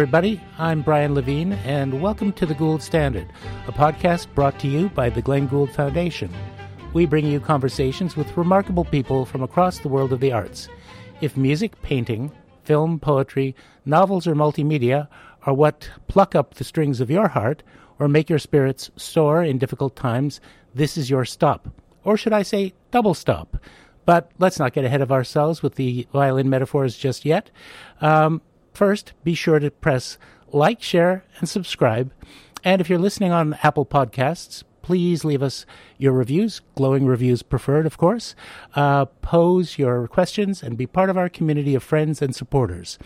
Everybody. I'm Brian Levine, and welcome to The Gould Standard, a podcast brought to you by the Glenn Gould Foundation. We bring you conversations with remarkable people from across the world of the arts. If music, painting, film, poetry, novels, or multimedia are what pluck up the strings of your heart or make your spirits soar in difficult times, this is your stop. Or should I say, double stop? But let's not get ahead of ourselves with the violin metaphors just yet. Um, first, be sure to press like, share, and subscribe. And if you're listening on Apple Podcasts, please leave us your reviews, glowing reviews preferred, of course. Uh, pose your questions and be part of our community of friends and supporters.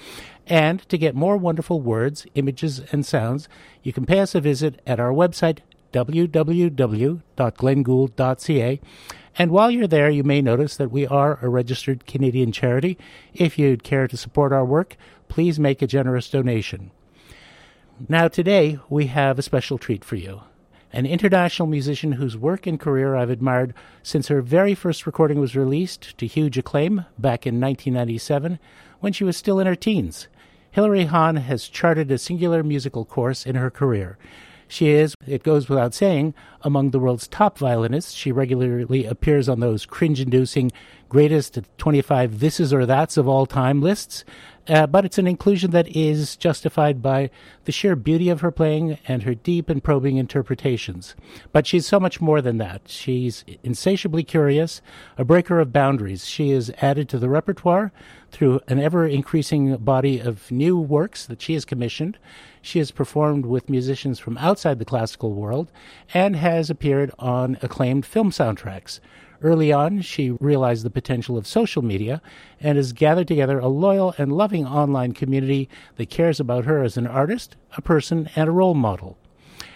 And to get more wonderful words, images, and sounds, you can pay us a visit at our website, www.glengould.ca. And while you're there, you may notice that we are a registered Canadian charity. If you'd care to support our work, please make a generous donation. Now, today, we have a special treat for you. An international musician whose work and career I've admired since her very first recording was released to huge acclaim back in 1997 when she was still in her teens. Hilary Hahn has charted a singular musical course in her career. She is, it goes without saying, among the world's top violinists. She regularly appears on those cringe inducing greatest 25 thises or that's of all time lists. Uh, but it's an inclusion that is justified by the sheer beauty of her playing and her deep and probing interpretations. But she's so much more than that. She's insatiably curious, a breaker of boundaries. She is added to the repertoire through an ever increasing body of new works that she has commissioned. She has performed with musicians from outside the classical world and has appeared on acclaimed film soundtracks. Early on, she realized the potential of social media and has gathered together a loyal and loving online community that cares about her as an artist, a person, and a role model.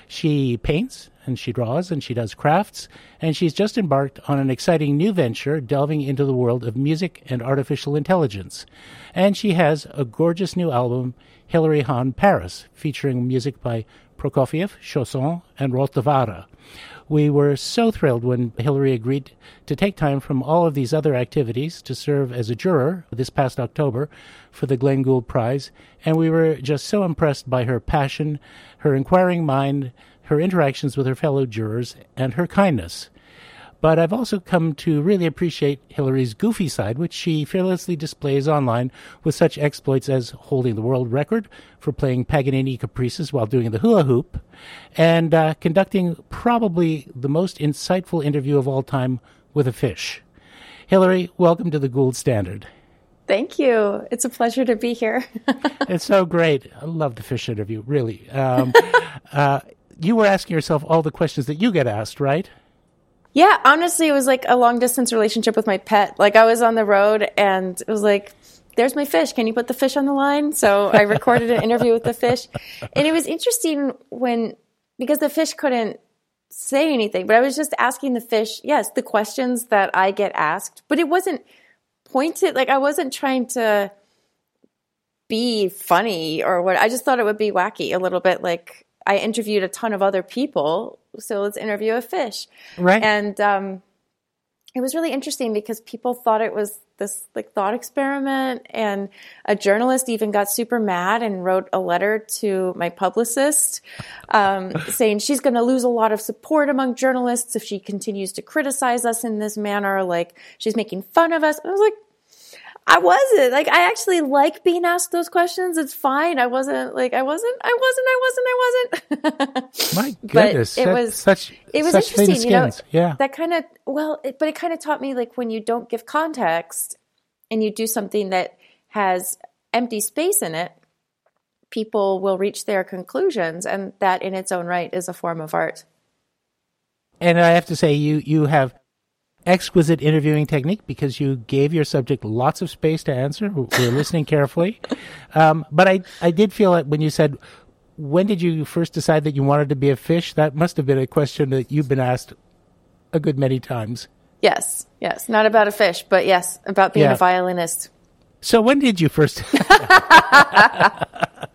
She paints and she draws and she does crafts, and she's just embarked on an exciting new venture delving into the world of music and artificial intelligence. And she has a gorgeous new album, Hilary Hahn Paris, featuring music by Prokofiev, Chausson, and Rautavaara. We were so thrilled when Hilary agreed to take time from all of these other activities to serve as a juror this past October for the Glenn Gould Prize, and we were just so impressed by her passion, her inquiring mind, her interactions with her fellow jurors, and her kindness. But I've also come to really appreciate Hilary's goofy side, which she fearlessly displays online with such exploits as holding the world record for playing Paganini caprices while doing the hula hoop, and uh, conducting probably the most insightful interview of all time with a fish. Hilary, welcome to the Gould Standard. Thank you. It's a pleasure to be here. it's so great. I love the fish interview, really. Um, uh, you were asking yourself all the questions that you get asked, right? Yeah, honestly, it was like a long distance relationship with my pet. Like I was on the road and it was like, there's my fish. Can you put the fish on the line? So I recorded an interview with the fish. And it was interesting when, because the fish couldn't say anything, but I was just asking the fish, yes, the questions that I get asked, but it wasn't pointed, like I wasn't trying to be funny or what. I just thought it would be wacky a little bit like I interviewed a ton of other people, so let's interview a fish. Right. And um, it was really interesting because people thought it was this like thought experiment, and a journalist even got super mad and wrote a letter to my publicist um, saying she's going to lose a lot of support among journalists if she continues to criticize us in this manner. Like she's making fun of us. I was like, I wasn't like I actually like being asked those questions. It's fine. I wasn't like I wasn't. I wasn't. I wasn't. I wasn't. My goodness, but it was such. It was such interesting. You know, yeah. That kind of well, it, but it kind of taught me like when you don't give context and you do something that has empty space in it, people will reach their conclusions, and that in its own right is a form of art. And I have to say, you you have exquisite interviewing technique because you gave your subject lots of space to answer. We're listening carefully. Um, but I, I did feel that when you said, when did you first decide that you wanted to be a fish? That must have been a question that you've been asked a good many times. Yes, yes. Not about a fish, but yes, about being yeah. a violinist. So when did you first? no,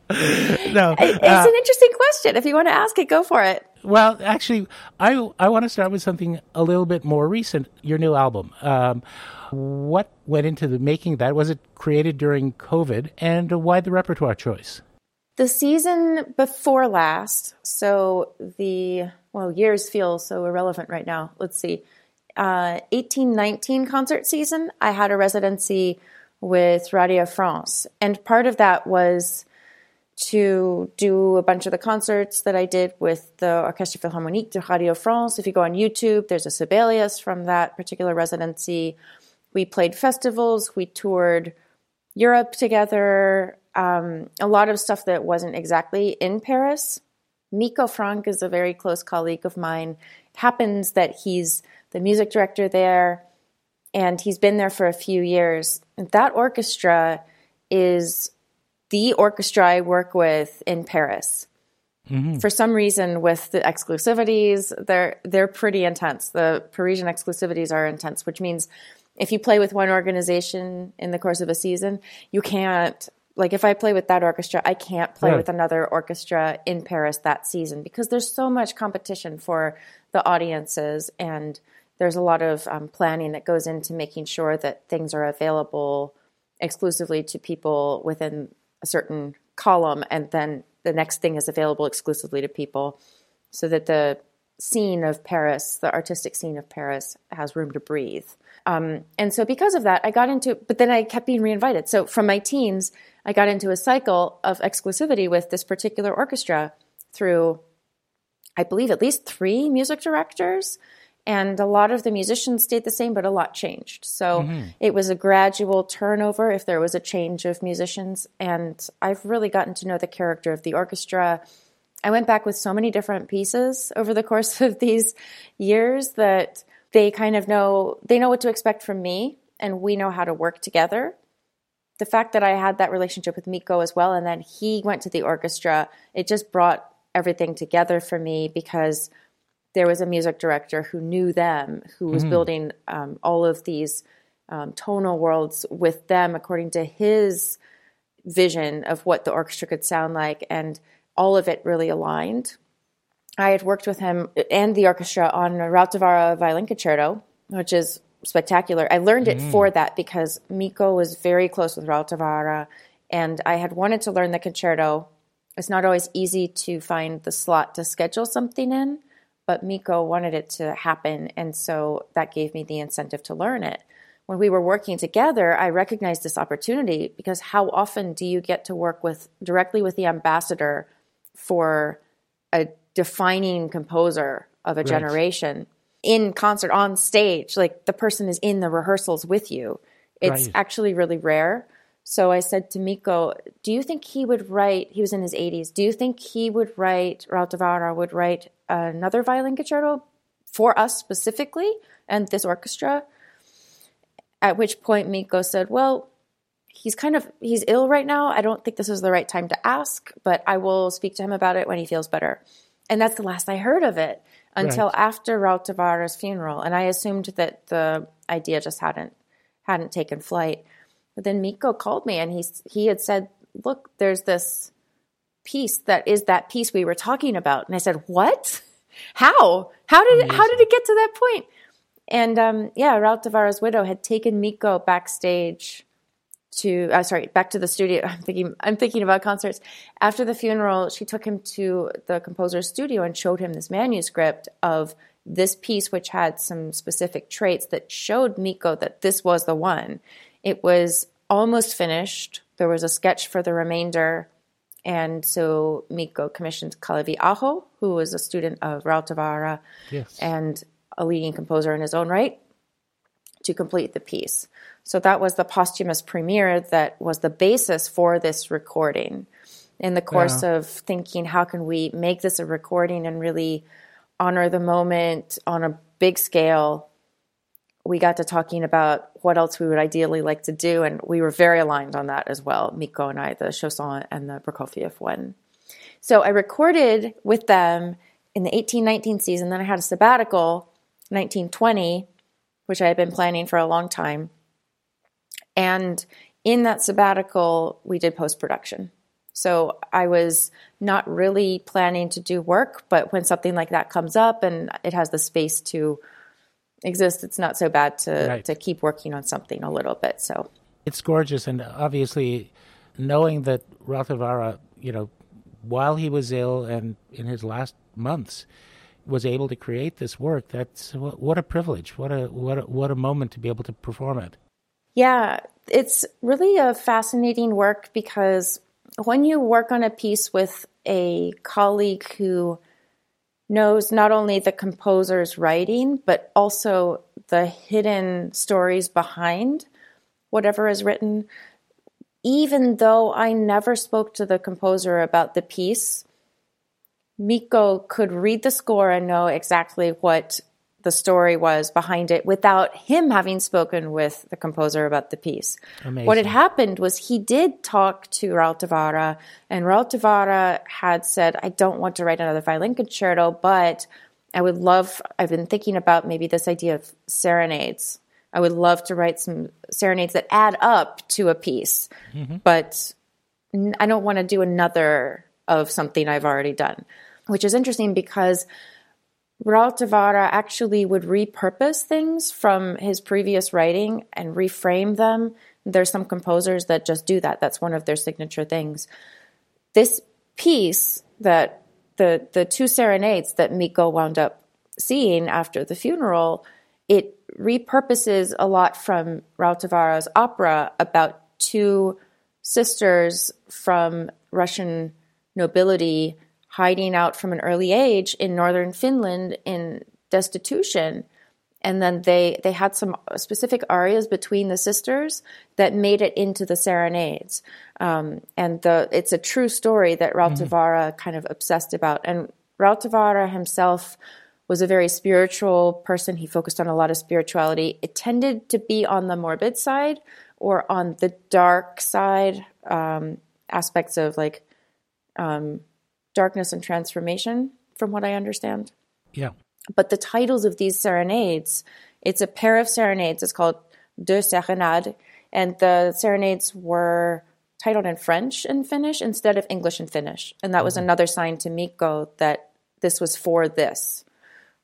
it's uh, an interesting question. If you want to ask it, go for it. Well, actually, I I want to start with something a little bit more recent. Your new album. Um, what went into the making that? Was it created during COVID, and why the repertoire choice? The season before last, so the, well, years feel so irrelevant right now. Let's see. Uh, 1819 concert season, I had a residency with Radio France. And part of that was to do a bunch of the concerts that I did with the Orchestre Philharmonique de Radio France. If you go on YouTube, there's a Sibelius from that particular residency. We played festivals, we toured Europe together, um, a lot of stuff that wasn't exactly in Paris. Mikko Franck is a very close colleague of mine. It happens that he's the music director there, and he's been there for a few years. That orchestra is the orchestra I work with in Paris. Mm-hmm. For some reason, with the exclusivities, they're they're pretty intense. The Parisian exclusivities are intense, which means if you play with one organization in the course of a season, you can't like if I play with that orchestra, I can't play right. with another orchestra in Paris that season because there's so much competition for the audiences and there's a lot of um, planning that goes into making sure that things are available exclusively to people within a certain column, and then the next thing is available exclusively to people, so that the scene of Paris, the artistic scene of Paris, has room to breathe. Um, and so, because of that, I got into, but then I kept being reinvited. So, from my teens, I got into a cycle of exclusivity with this particular orchestra through, I believe, at least three music directors and a lot of the musicians stayed the same, but a lot changed. So mm-hmm. it was a gradual turnover if there was a change of musicians. And I've really gotten to know the character of the orchestra. I went back with so many different pieces over the course of these years that they kind of know they know what to expect from me and we know how to work together. The fact that I had that relationship with Mikko as well and then he went to the orchestra, it just brought everything together for me because there was a music director who knew them, who was mm-hmm. building um, all of these um, tonal worlds with them according to his vision of what the orchestra could sound like, and all of it really aligned. I had worked with him and the orchestra on a Rautavaara violin concerto, which is spectacular. I learned it mm. for that because Mikko was very close with Rautavaara, and I had wanted to learn the concerto. It's not always easy to find the slot to schedule something in but Mikko wanted it to happen. And so that gave me the incentive to learn it. When we were working together, I recognized this opportunity because how often do you get to work with directly with the ambassador for a defining composer of a right. generation in concert on stage? Like the person is in the rehearsals with you. It's right. actually really rare. So I said to Mikko, Do you think he would write? He was in his 80s. Do you think he would write, Rautavaara would write another violin concerto for us specifically and this orchestra? At which point Mikko said, Well, he's kind of he's ill right now. I don't think this is the right time to ask, but I will speak to him about it when he feels better. And that's the last I heard of it until right. after Rautavaara's funeral. And I assumed that the idea just hadn't hadn't taken flight. But then Mikko called me and he he had said, "Look, there's this piece that is that piece we were talking about." And I said, "What? How? How did it, how did it get to that point?" And um, yeah, Rautavaara's widow had taken Mikko backstage to uh, sorry back to the studio. I'm thinking I'm thinking about concerts. After the funeral, she took him to the composer's studio and showed him this manuscript of this piece, which had some specific traits that showed Mikko that this was the one. It was almost finished. There was a sketch for the remainder. And so Mikko commissioned Kalevi Aho, who was a student of Rautavaara yes. and a leading composer in his own right, to complete the piece. So that was the posthumous premiere that was the basis for this recording. In the course yeah. of thinking, how can we make this a recording and really honor the moment on a big scale we got to talking about what else we would ideally like to do, and we were very aligned on that as well. Mikko and I, the Chausson and the Prokofiev one. So I recorded with them in the 1819 season. Then I had a sabbatical, 1920, which I had been planning for a long time. And in that sabbatical, we did post production. So I was not really planning to do work, but when something like that comes up and it has the space to exist, it's not so bad to right. to keep working on something a little bit. So it's gorgeous, and obviously, knowing that Rautavaara, you know, while he was ill and in his last months, was able to create this work. That's what a privilege. What a what a, what a moment to be able to perform it. Yeah, it's really a fascinating work because when you work on a piece with a colleague who knows not only the composer's writing, but also the hidden stories behind whatever is written. Even though I never spoke to the composer about the piece, Mikko could read the score and know exactly what the story was behind it without him having spoken with the composer about the piece. Amazing. What had happened was he did talk to Rautavaara, and Rautavaara had said, I don't want to write another violin concerto, but I would love, I've been thinking about maybe this idea of serenades. I would love to write some serenades that add up to a piece, mm-hmm. but I don't want to do another of something I've already done, which is interesting because Rautavaara actually would repurpose things from his previous writing and reframe them. There's some composers that just do that. That's one of their signature things. This piece that the the two serenades that Mikko wound up seeing after the funeral, it repurposes a lot from Rautavaara's opera about two sisters from Russian nobility hiding out from an early age in northern Finland in destitution. And then they, they had some specific arias between the sisters that made it into the serenades. Um, and the, it's a true story that Rautavaara mm-hmm. kind of obsessed about. And Rautavaara himself was a very spiritual person. He focused on a lot of spirituality. It tended to be on the morbid side or on the dark side, um, aspects of like um, darkness and transformation, from what I understand. Yeah. But the titles of these serenades, it's a pair of serenades. It's called Deux Serenades, and the serenades were titled in French and Finnish instead of English and Finnish. And that was mm-hmm. another sign to Mikko that this was for this.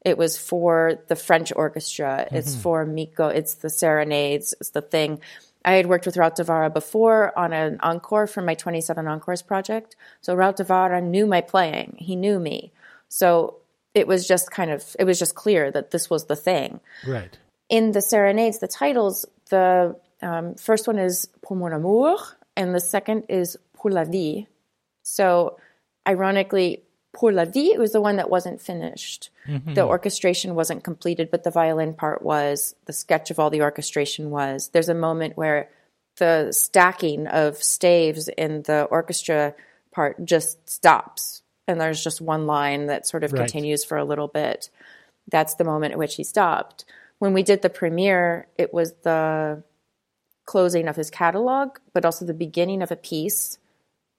It was for the French orchestra. Mm-hmm. It's for Mikko. It's the serenades. It's the thing. I had worked with Rautavaara before on an encore from my 27 Encores project. So Rautavaara knew my playing. He knew me. So it was just kind of, it was just clear that this was the thing. Right. In the serenades, the titles, the um, first one is Pour mon amour, and the second is Pour la vie. So ironically, Pour la vie it was the one that wasn't finished. Mm-hmm. The orchestration wasn't completed, but the violin part was. The sketch of all the orchestration was. There's a moment where the stacking of staves in the orchestra part just stops, and there's just one line that sort of right. continues for a little bit. That's the moment at which he stopped. When we did the premiere, it was the closing of his catalog, but also the beginning of a piece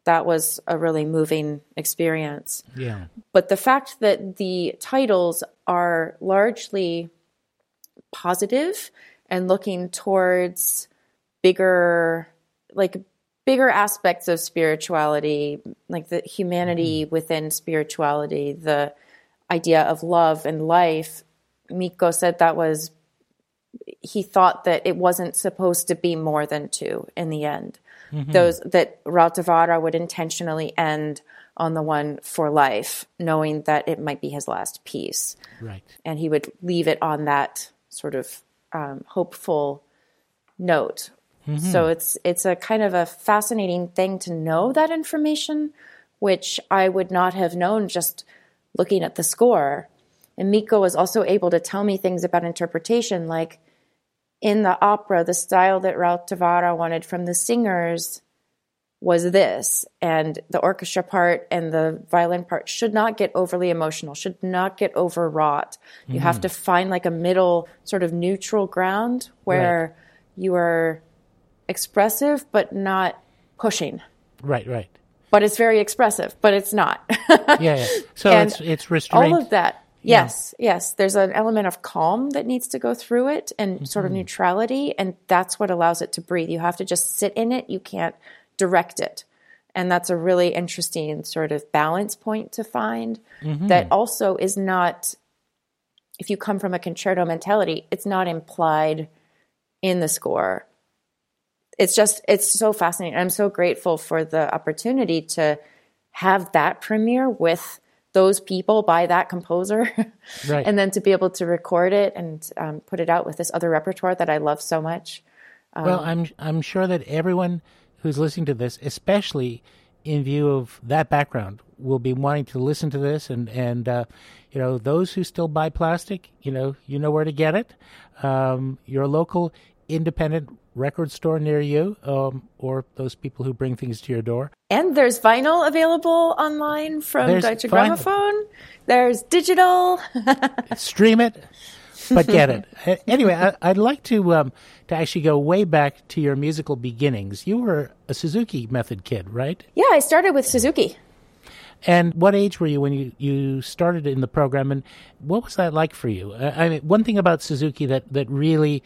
that was a really moving experience. Yeah. But the fact that the titles are largely positive and looking towards bigger like bigger aspects of spirituality, like the humanity mm-hmm. within spirituality, the idea of love and life. Mikko said that was he thought that it wasn't supposed to be more than two in the end mm-hmm. those that Rautavaara would intentionally end on the one for life, knowing that it might be his last piece. Right. And he would leave it on that sort of um, hopeful note. Mm-hmm. So it's it's a kind of a fascinating thing to know that information, which I would not have known just looking at the score. And Mikko was also able to tell me things about interpretation, like in the opera, the style that Rautavaara wanted from the singers was this, and the orchestra part and the violin part should not get overly emotional, should not get overwrought. You mm-hmm. have to find like a middle, sort of neutral ground where right. you are expressive but not pushing. Right, right. But it's very expressive, but it's not. yeah, yeah. So it's it's restrained. All of that Yes, yes. There's an element of calm that needs to go through it and mm-hmm. sort of neutrality. And that's what allows it to breathe. You have to just sit in it, you can't direct it. And that's a really interesting sort of balance point to find mm-hmm. that also is not, if you come from a concerto mentality, it's not implied in the score. It's just, it's so fascinating. I'm so grateful for the opportunity to have that premiere with those people by that composer Right. and then to be able to record it and um, put it out with this other repertoire that i love so much Well, I'm I'm sure that everyone who's listening to this, especially in view of that background, will be wanting to listen to this, and and uh, you know those who still buy plastic, you know you know where to get it. Um, your local independent record store near you, um, or those people who bring things to your door. and there's vinyl available online from There's Deutsche. Grammophon. There's digital. stream it, but get it. Anyway, I, I'd like to um, to actually go way back to your musical beginnings. You were a Suzuki Method kid, right? yeah, I started with Suzuki. And what age were you when you, you started in the program, and what was that like for you? I I mean, one thing about Suzuki that, that really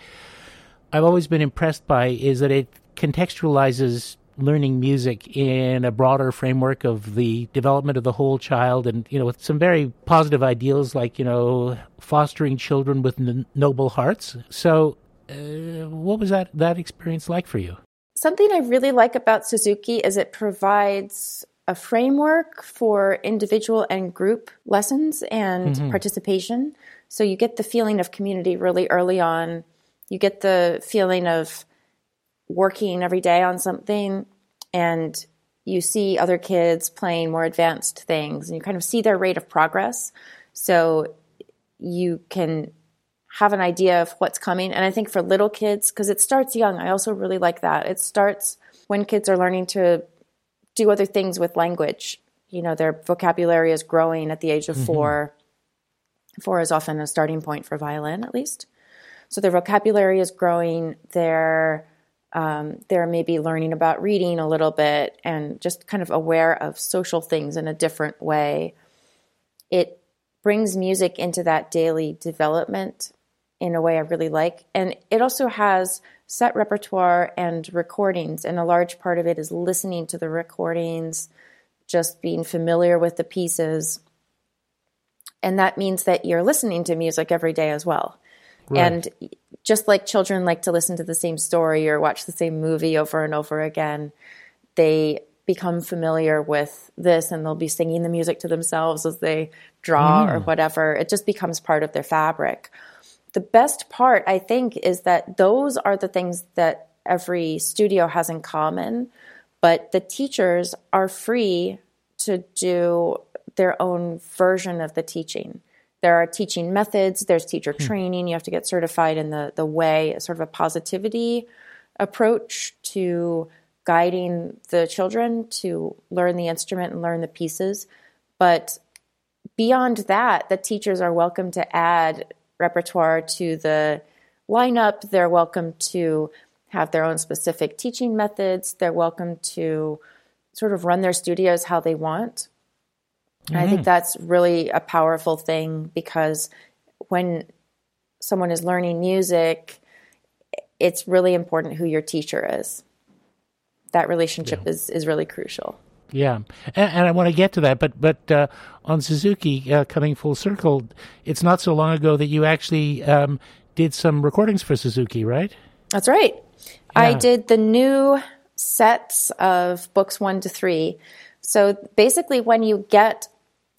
I've always been impressed by is that it contextualizes learning music in a broader framework of the development of the whole child, and you know, with some very positive ideals like you know fostering children with n- noble hearts. So, uh, what was that that experience like for you? Something I really like about Suzuki is it provides a framework for individual and group lessons and participation. So you get the feeling of community really early on. You get the feeling of working every day on something and you see other kids playing more advanced things and you kind of see their rate of progress. So you can have an idea of what's coming. And I think for little kids, because it starts young, I also really like that. It starts when kids are learning to do other things with language. You know, their vocabulary is growing at the age of mm-hmm. four. Four is often a starting point for violin, at least. So their vocabulary is growing. They're um, they're maybe learning about reading a little bit and just kind of aware of social things in a different way. It brings music into that daily development in a way I really like. And it also has set repertoire and recordings, and a large part of it is listening to the recordings, just being familiar with the pieces. And that means that you're listening to music every day as well. And just like children like to listen to the same story or watch the same movie over and over again, they become familiar with this and they'll be singing the music to themselves as they draw mm. or whatever. It just becomes part of their fabric. The best part, I think, is that those are the things that every studio has in common, but the teachers are free to do their own version of the teaching. There are teaching methods, there's teacher hmm. training, you have to get certified in the, the way, sort of a positivity approach to guiding the children to learn the instrument and learn the pieces. But beyond that, the teachers are welcome to add repertoire to the lineup. They're welcome to have their own specific teaching methods. They're welcome to sort of run their studios how they want. And I think that's really a powerful thing because when someone is learning music, it's really important who your teacher is. That relationship is, is really crucial. Yeah, and, and I want to get to that, but but uh, on Suzuki, uh, coming full circle, it's not so long ago that you actually um, did some recordings for Suzuki, right? That's right. I did the new sets of books one to three. So basically, when you get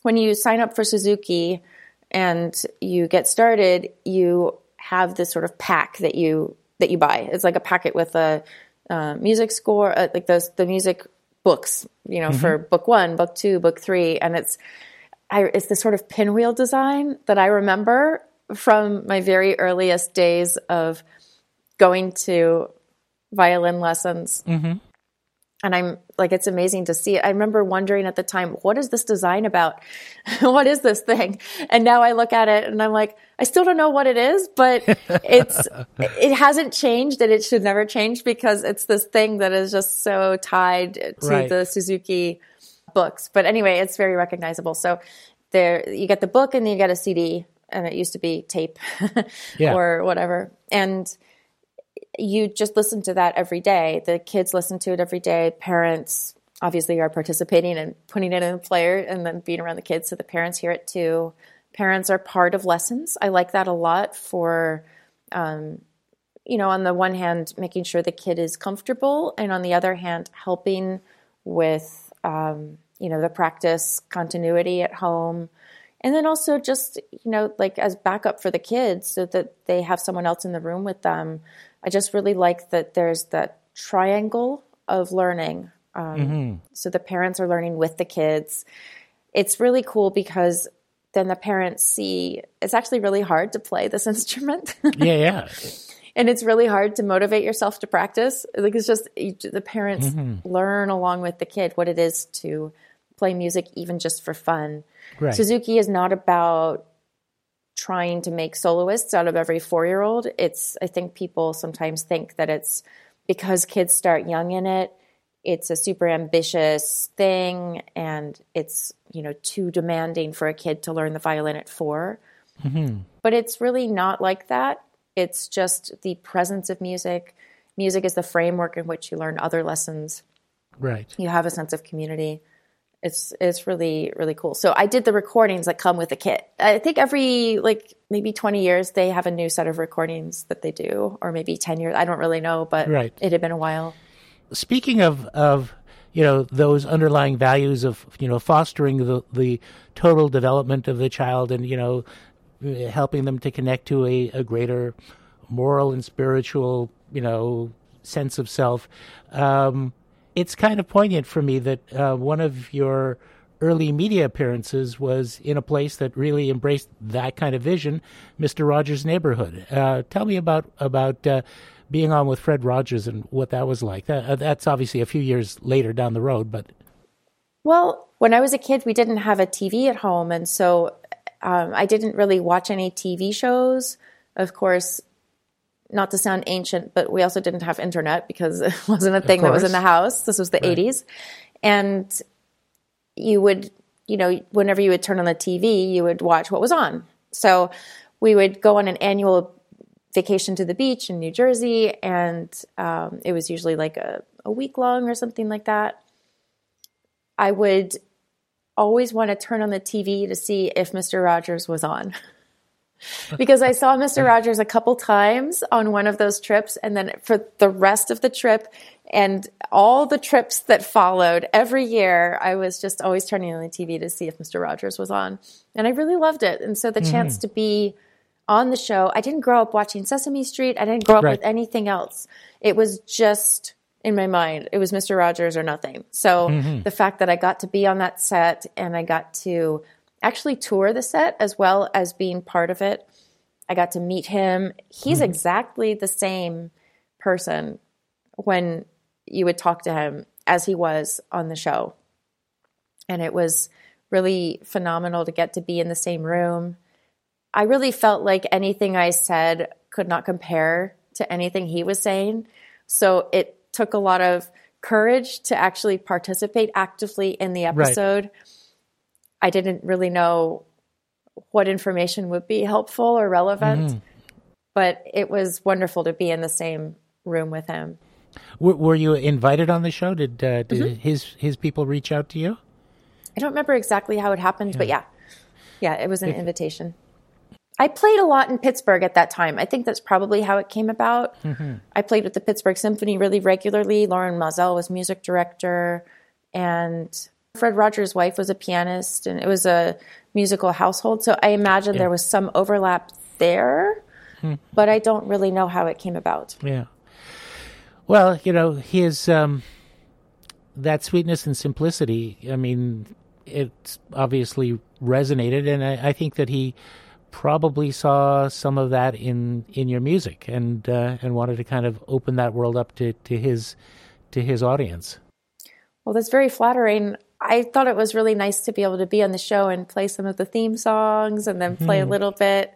when you sign up for Suzuki and you get started, you have this sort of pack that you that you buy. It's like a packet with a uh, music score, uh, like those the music books, you know, for book one, book two, book three, and it's I, it's this sort of pinwheel design that I remember from my very earliest days of going to violin lessons. And I'm like, it's amazing to see it. I remember wondering at the time, what is this design about? what is this thing? And now I look at it and I'm like, I still don't know what it is, but it's, it hasn't changed and it should never change because it's this thing that is just so tied to Right. the Suzuki books. But anyway, it's very recognizable. So there, you get the book and then you get a CD and it used to be tape Yeah. or whatever. And you just listen to that every day. The kids listen to it every day. Parents obviously are participating and putting it in a player and then being around the kids so the parents hear it too. Parents are part of lessons. I like that a lot for um, you know, on the one hand, making sure the kid is comfortable, and on the other hand, helping with um, you know, the practice continuity at home. And then also just, you know, like as backup for the kids so that they have someone else in the room with them. I just really like that there's that triangle of learning. Um, mm-hmm. So the parents are learning with the kids. It's really cool because then the parents see it's actually really hard to play this instrument. yeah, yeah. and it's really hard to motivate yourself to practice. Like it's just the parents mm-hmm. learn along with the kid what it is to play music, even just for fun. Right. Suzuki is not about trying to make soloists out of every four year old. It's I think people sometimes think that it's because kids start young in it it's a super ambitious thing and it's you know too demanding for a kid to learn the violin at 4 mm-hmm. but it's really not like that. It's just the presence of music. Music is the framework in which you learn other lessons. Right. You have a sense of community it's it's really really cool. So i did the recordings that come with the kit. I think every like maybe 20 years they have a new set of recordings that they do or maybe 10 years. I don't really know but right. it had been a while. Speaking of of you know those underlying values of you know fostering the the total development of the child and you know helping them to connect to a, a greater moral and spiritual you know sense of self um, it's kind of poignant for me that uh, one of your early media appearances was in a place that really embraced that kind of vision, Mister Rogers' Neighborhood. Uh, tell me about about uh, being on with Fred Rogers and what that was like. That, uh, that's obviously a few years later down the road, but. Well, when I was a kid, we didn't have a TV at home, and so um, I didn't really watch any TV shows. Of course, not to sound ancient, but we also didn't have internet because it wasn't a thing that was in the house. This was the right. 80s. And you would, you know, whenever you would turn on the TV, you would watch what was on. So we would go on an annual vacation to the beach in New Jersey, and um, it was usually like a, a week long or something like that. I would always want to turn on the TV to see if Mr. Rogers was on. because I saw Mr. Rogers a couple times on one of those trips. And then for the rest of the trip and all the trips that followed every year, I was just always turning on the TV to see if Mr. Rogers was on. And I really loved it. And so the mm. chance to be on the show. I didn't grow up watching Sesame Street. I didn't grow up right. with anything else. It was just in my mind. It was Mr. Rogers or nothing. So mm-hmm. the fact that I got to be on that set and I got to actually tour the set as well as being part of it. I got to meet him. He's mm-hmm. exactly the same person when you would talk to him as he was on the show. And it was really phenomenal to get to be in the same room I really felt like anything I said could not compare to anything he was saying. So it took a lot of courage to actually participate actively in the episode. Right. I didn't really know what information would be helpful or relevant, mm-hmm. but it was wonderful to be in the same room with him. W- were you invited on the show? Did uh, did mm-hmm. his his people reach out to you? I don't remember exactly how it happened, yeah. but yeah, yeah, it was an if, invitation. I played a lot in Pittsburgh at that time. I think that's probably how it came about. Mm-hmm. I played with the Pittsburgh Symphony really regularly. Lorin Maazel was music director, and Fred Rogers' wife was a pianist, and it was a musical household. So I imagine yeah. there was some overlap there, mm-hmm. but I don't really know how it came about. Yeah. Well, you know, his um, that sweetness and simplicity. I mean, it's obviously resonated, and I, I think that he probably saw some of that in in your music and uh, and wanted to kind of open that world up to to his to his audience. Well, that's very flattering. I thought it was really nice to be able to be on the show and play some of the theme songs and then play mm. a mm-hmm. little bit.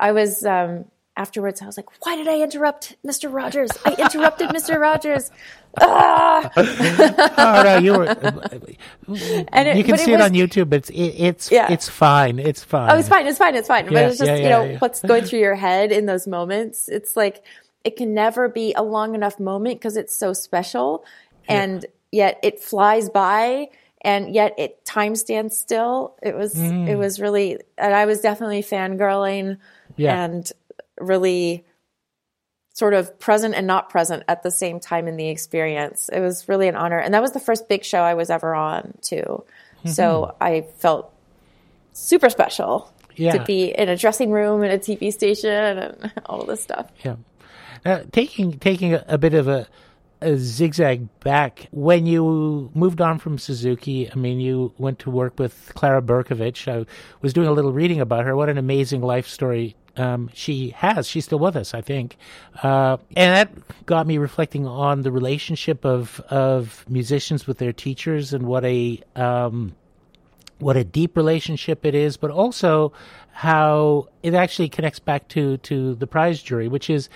I was um, afterwards, I was like, why did I interrupt Mr. Rogers? I interrupted Mr. Rogers. Ah! oh, no, you were. and it, you can see it, was, on YouTube. It's it, it's yeah. it's fine. It's fine. Oh, it's fine. It's fine. It's fine. Yeah, but it's just yeah, you know what's going through your head in those moments. It's like it can never be a long enough moment because it's so special, and yet it flies by and yet it time stands still. It was mm. it was really, and I was definitely fangirling, yeah. and really sort of present and not present at the same time in the experience. It was really an honor. And that was the first big show I was ever on, too. Mm-hmm. So I felt super special yeah. to be in a dressing room and a TV station and all this stuff. Yeah. Now, taking taking a, a bit of a, a, zigzag back, when you moved on from Suzuki, I mean, you went to work with Klara Berkovich. I was doing a little reading about her. What an amazing life story um, she has. She's still with us, I think, uh, and that got me reflecting on the relationship of of musicians with their teachers and what a um, what a deep relationship it is, but also how it actually connects back to to the prize jury, which is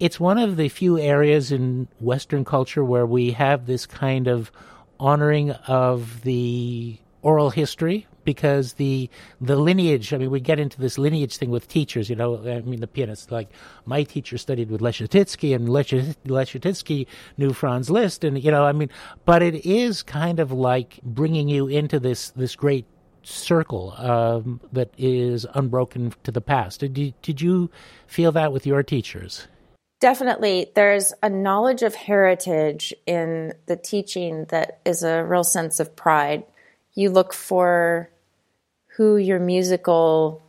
it's one of the few areas in Western culture where we have this kind of honoring of the oral history because the the lineage. I mean, we get into this lineage thing with teachers. You know, I mean, the pianists like my teacher studied with Leschetizky, and Leschetizky knew Franz Liszt, and you know, I mean, but it is kind of like bringing you into this this great circle um, that is unbroken to the past. Did you, did you feel that with your teachers? Definitely. There's a knowledge of heritage in the teaching that is a real sense of pride. You look for who your musical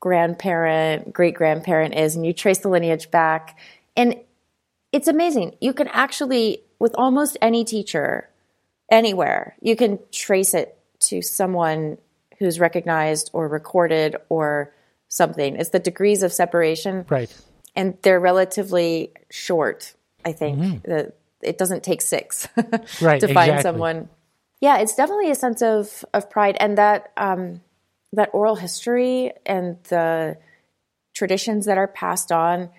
grandparent, great grandparent is, and you trace the lineage back. And it's amazing. You can actually, with almost any teacher, anywhere, you can trace it to someone who's recognized or recorded or something. It's the degrees of separation. Right. And they're relatively short, I think. Mm-hmm. it doesn't take six right, to find exactly. someone yeah, it's definitely a sense of of pride, and that um, that oral history and the traditions that are passed on.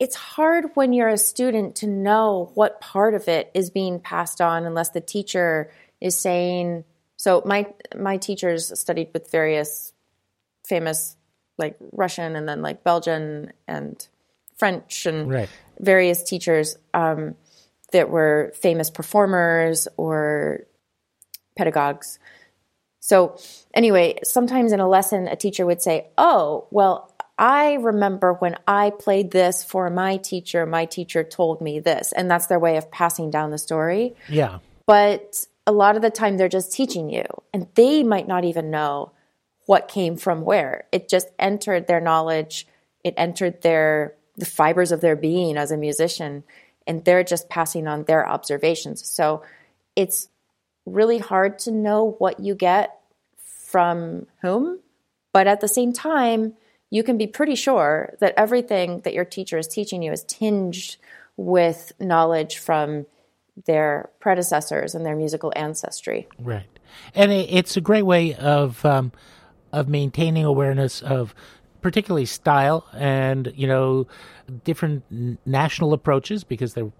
It's hard when you're a student to know what part of it is being passed on unless the teacher is saying. So my my teachers studied with various famous like Russian and then like Belgian and French and right. various teachers um, that were famous performers or pedagogues. So, anyway, sometimes in a lesson, a teacher would say, Oh, well, I remember when I played this for my teacher, my teacher told me this. And that's their way of passing down the story. Yeah. But a lot of the time, they're just teaching you, and they might not even know what came from where. It just entered their knowledge, it entered their the fibers of their being as a musician, and they're just passing on their observations. So it's really hard to know what you get from whom, but at the same time, you can be pretty sure that everything that your teacher is teaching you is tinged with knowledge from their predecessors and their musical ancestry. Right, and it's a great way of um, of maintaining awareness of particularly style and you know different national approaches because there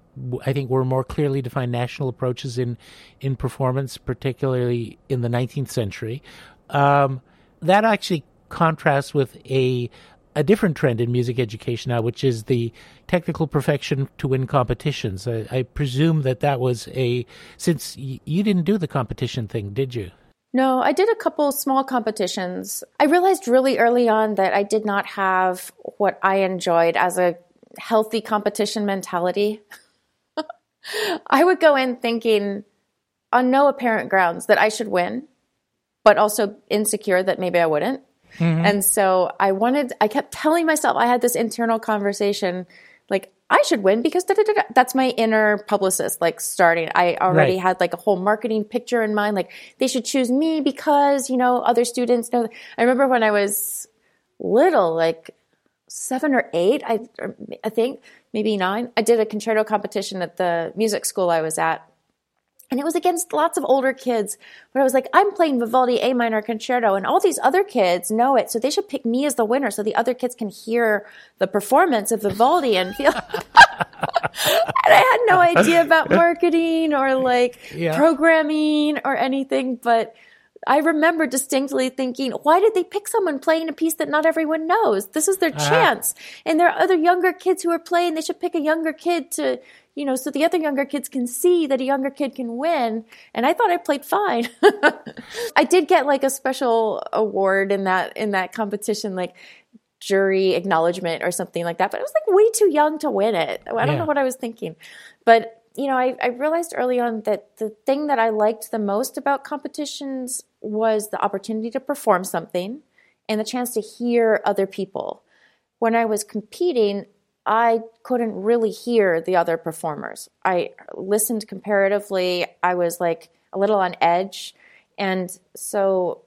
I think were more clearly defined national approaches in in performance, particularly in the 19th century. Um, that actually contrasts with a a different trend in music education now, which is the technical perfection to win competitions. I, I presume that that was a since y- you didn't do the competition thing, did you? No, I did a couple small competitions. I realized really early on that I did not have what I enjoyed as a healthy competition mentality. I would go in thinking on no apparent grounds that I should win, but also insecure that maybe I wouldn't. Mm-hmm. And so I wanted, I kept telling myself, I had this internal conversation like, I should win because that's my inner publicist, like starting. I already right. had like a whole marketing picture in mind. Like, they should choose me because, you know, other students know. I remember when I was little, like seven or eight, I, I think, maybe nine. I did a concerto competition at the music school I was at. And it was against lots of older kids, but I was like, I'm playing Vivaldi A minor concerto, and all these other kids know it, so they should pick me as the winner, so the other kids can hear the performance of Vivaldi and feel. and I had no idea about marketing or like yeah. programming or anything, but I remember distinctly thinking, why did they pick someone playing a piece that not everyone knows? This is their uh-huh. chance. And there are other younger kids who are playing. They should pick a younger kid to, you know, so the other younger kids can see that a younger kid can win. And I thought I played fine. I did get like a special award in that, in that competition. Like, jury acknowledgement or something like that. But I was like way too young to win it. I don't Yeah. know what I was thinking. But, you know, I, I realized early on that the thing that I liked the most about competitions was the opportunity to perform something and the chance to hear other people. When I was competing, I couldn't really hear the other performers. I listened comparatively. I was like a little on edge. And so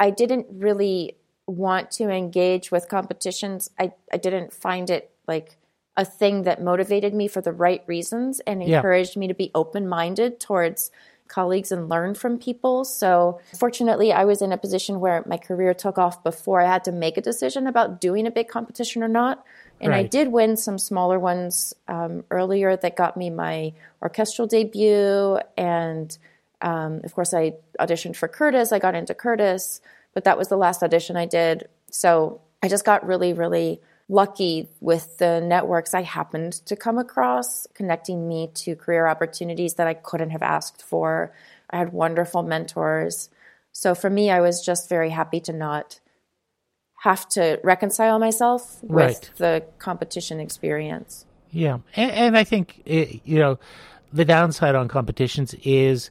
I didn't really want to engage with competitions. I, I didn't find it like a thing that motivated me for the right reasons and Yeah. encouraged me to be open minded towards colleagues and learn from people. So, fortunately, I was in a position where my career took off before I had to make a decision about doing a big competition or not. And I did win some smaller ones um, earlier that got me my orchestral debut. And um, of course, I auditioned for Curtis. I got into Curtis, but that was the last audition I did. So I just got really, really lucky with the networks I happened to come across, connecting me to career opportunities that I couldn't have asked for. I had wonderful mentors. So for me, I was just very happy to not have to reconcile myself with Right. the competition experience. Yeah, and, and I think eh, you know the downside on competitions is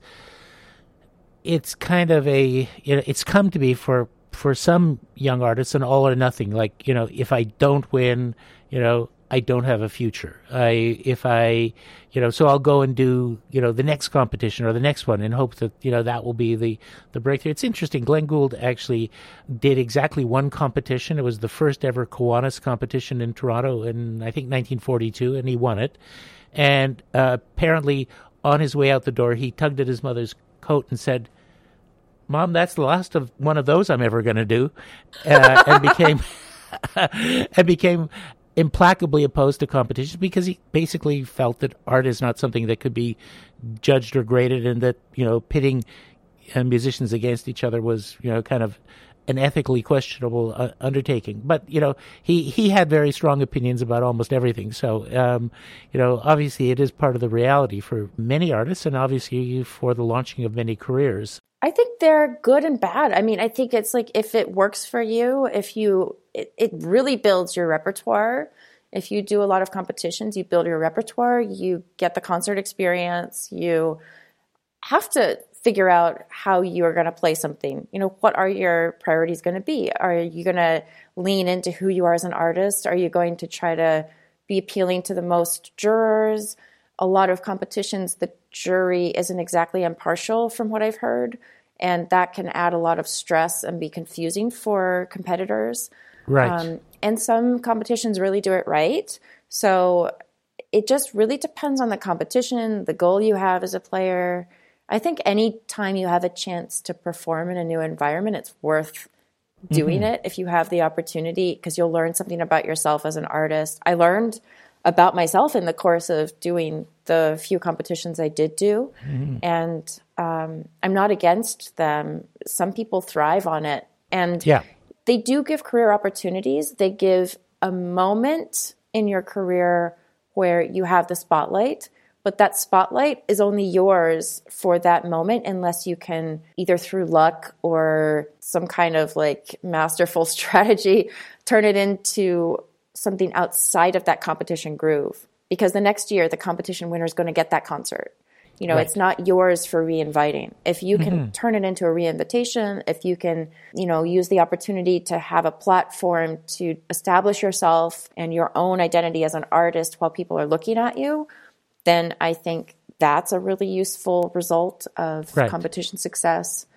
it's kind of a you know it's come to be for for some young artists an all or nothing. Like you know, if I don't win, you know, I don't have a future. I if I you know, so I'll go and do you know the next competition or the next one in hope that you know that will be the the breakthrough. It's interesting. Glenn Gould actually did exactly one competition. It was the first ever Kiwanis competition in Toronto in I think 1942, and he won it. And uh, apparently, on his way out the door, he tugged at his mother's coat and said, "Mom, that's the last of one of those I'm ever going to do," uh, and became and became implacably opposed to competition because he basically felt that art is not something that could be judged or graded, and that you know pitting uh, musicians against each other was you know kind of an ethically questionable uh, undertaking. But you know he he had very strong opinions about almost everything. So um, you know obviously it is part of the reality for many artists, and obviously for the launching of many careers. I think they're good and bad. I mean, I think it's like if it works for you, if you, it, it really builds your repertoire. If you do a lot of competitions, you build your repertoire, you get the concert experience, you have to figure out how you are going to play something. You know, what are your priorities going to be? Are you going to lean into who you are as an artist? Are you going to try to be appealing to the most jurors? A lot of competitions, the jury isn't exactly impartial from what I've heard, and that can add a lot of stress and be confusing for competitors. Right. Um, and some competitions really do it right. So it just really depends on the competition, the goal you have as a player. I think any time you have a chance to perform in a new environment, it's worth doing it if you have the opportunity because you'll learn something about yourself as an artist. I learned about myself in the course of doing the few competitions I did do, and um, I'm not against them. Some people thrive on it, and yeah. they do give career opportunities. They give a moment in your career where you have the spotlight, but that spotlight is only yours for that moment unless you can either through luck or some kind of like masterful strategy turn it into something outside of that competition groove. Because the next year the competition winner is going to get that concert. You know, Right. it's not yours for reinviting. If you can mm-hmm. turn it into a reinvitation, if you can, you know, use the opportunity to have a platform to establish yourself and your own identity as an artist while people are looking at you, then I think that's a really useful result of Right. competition success.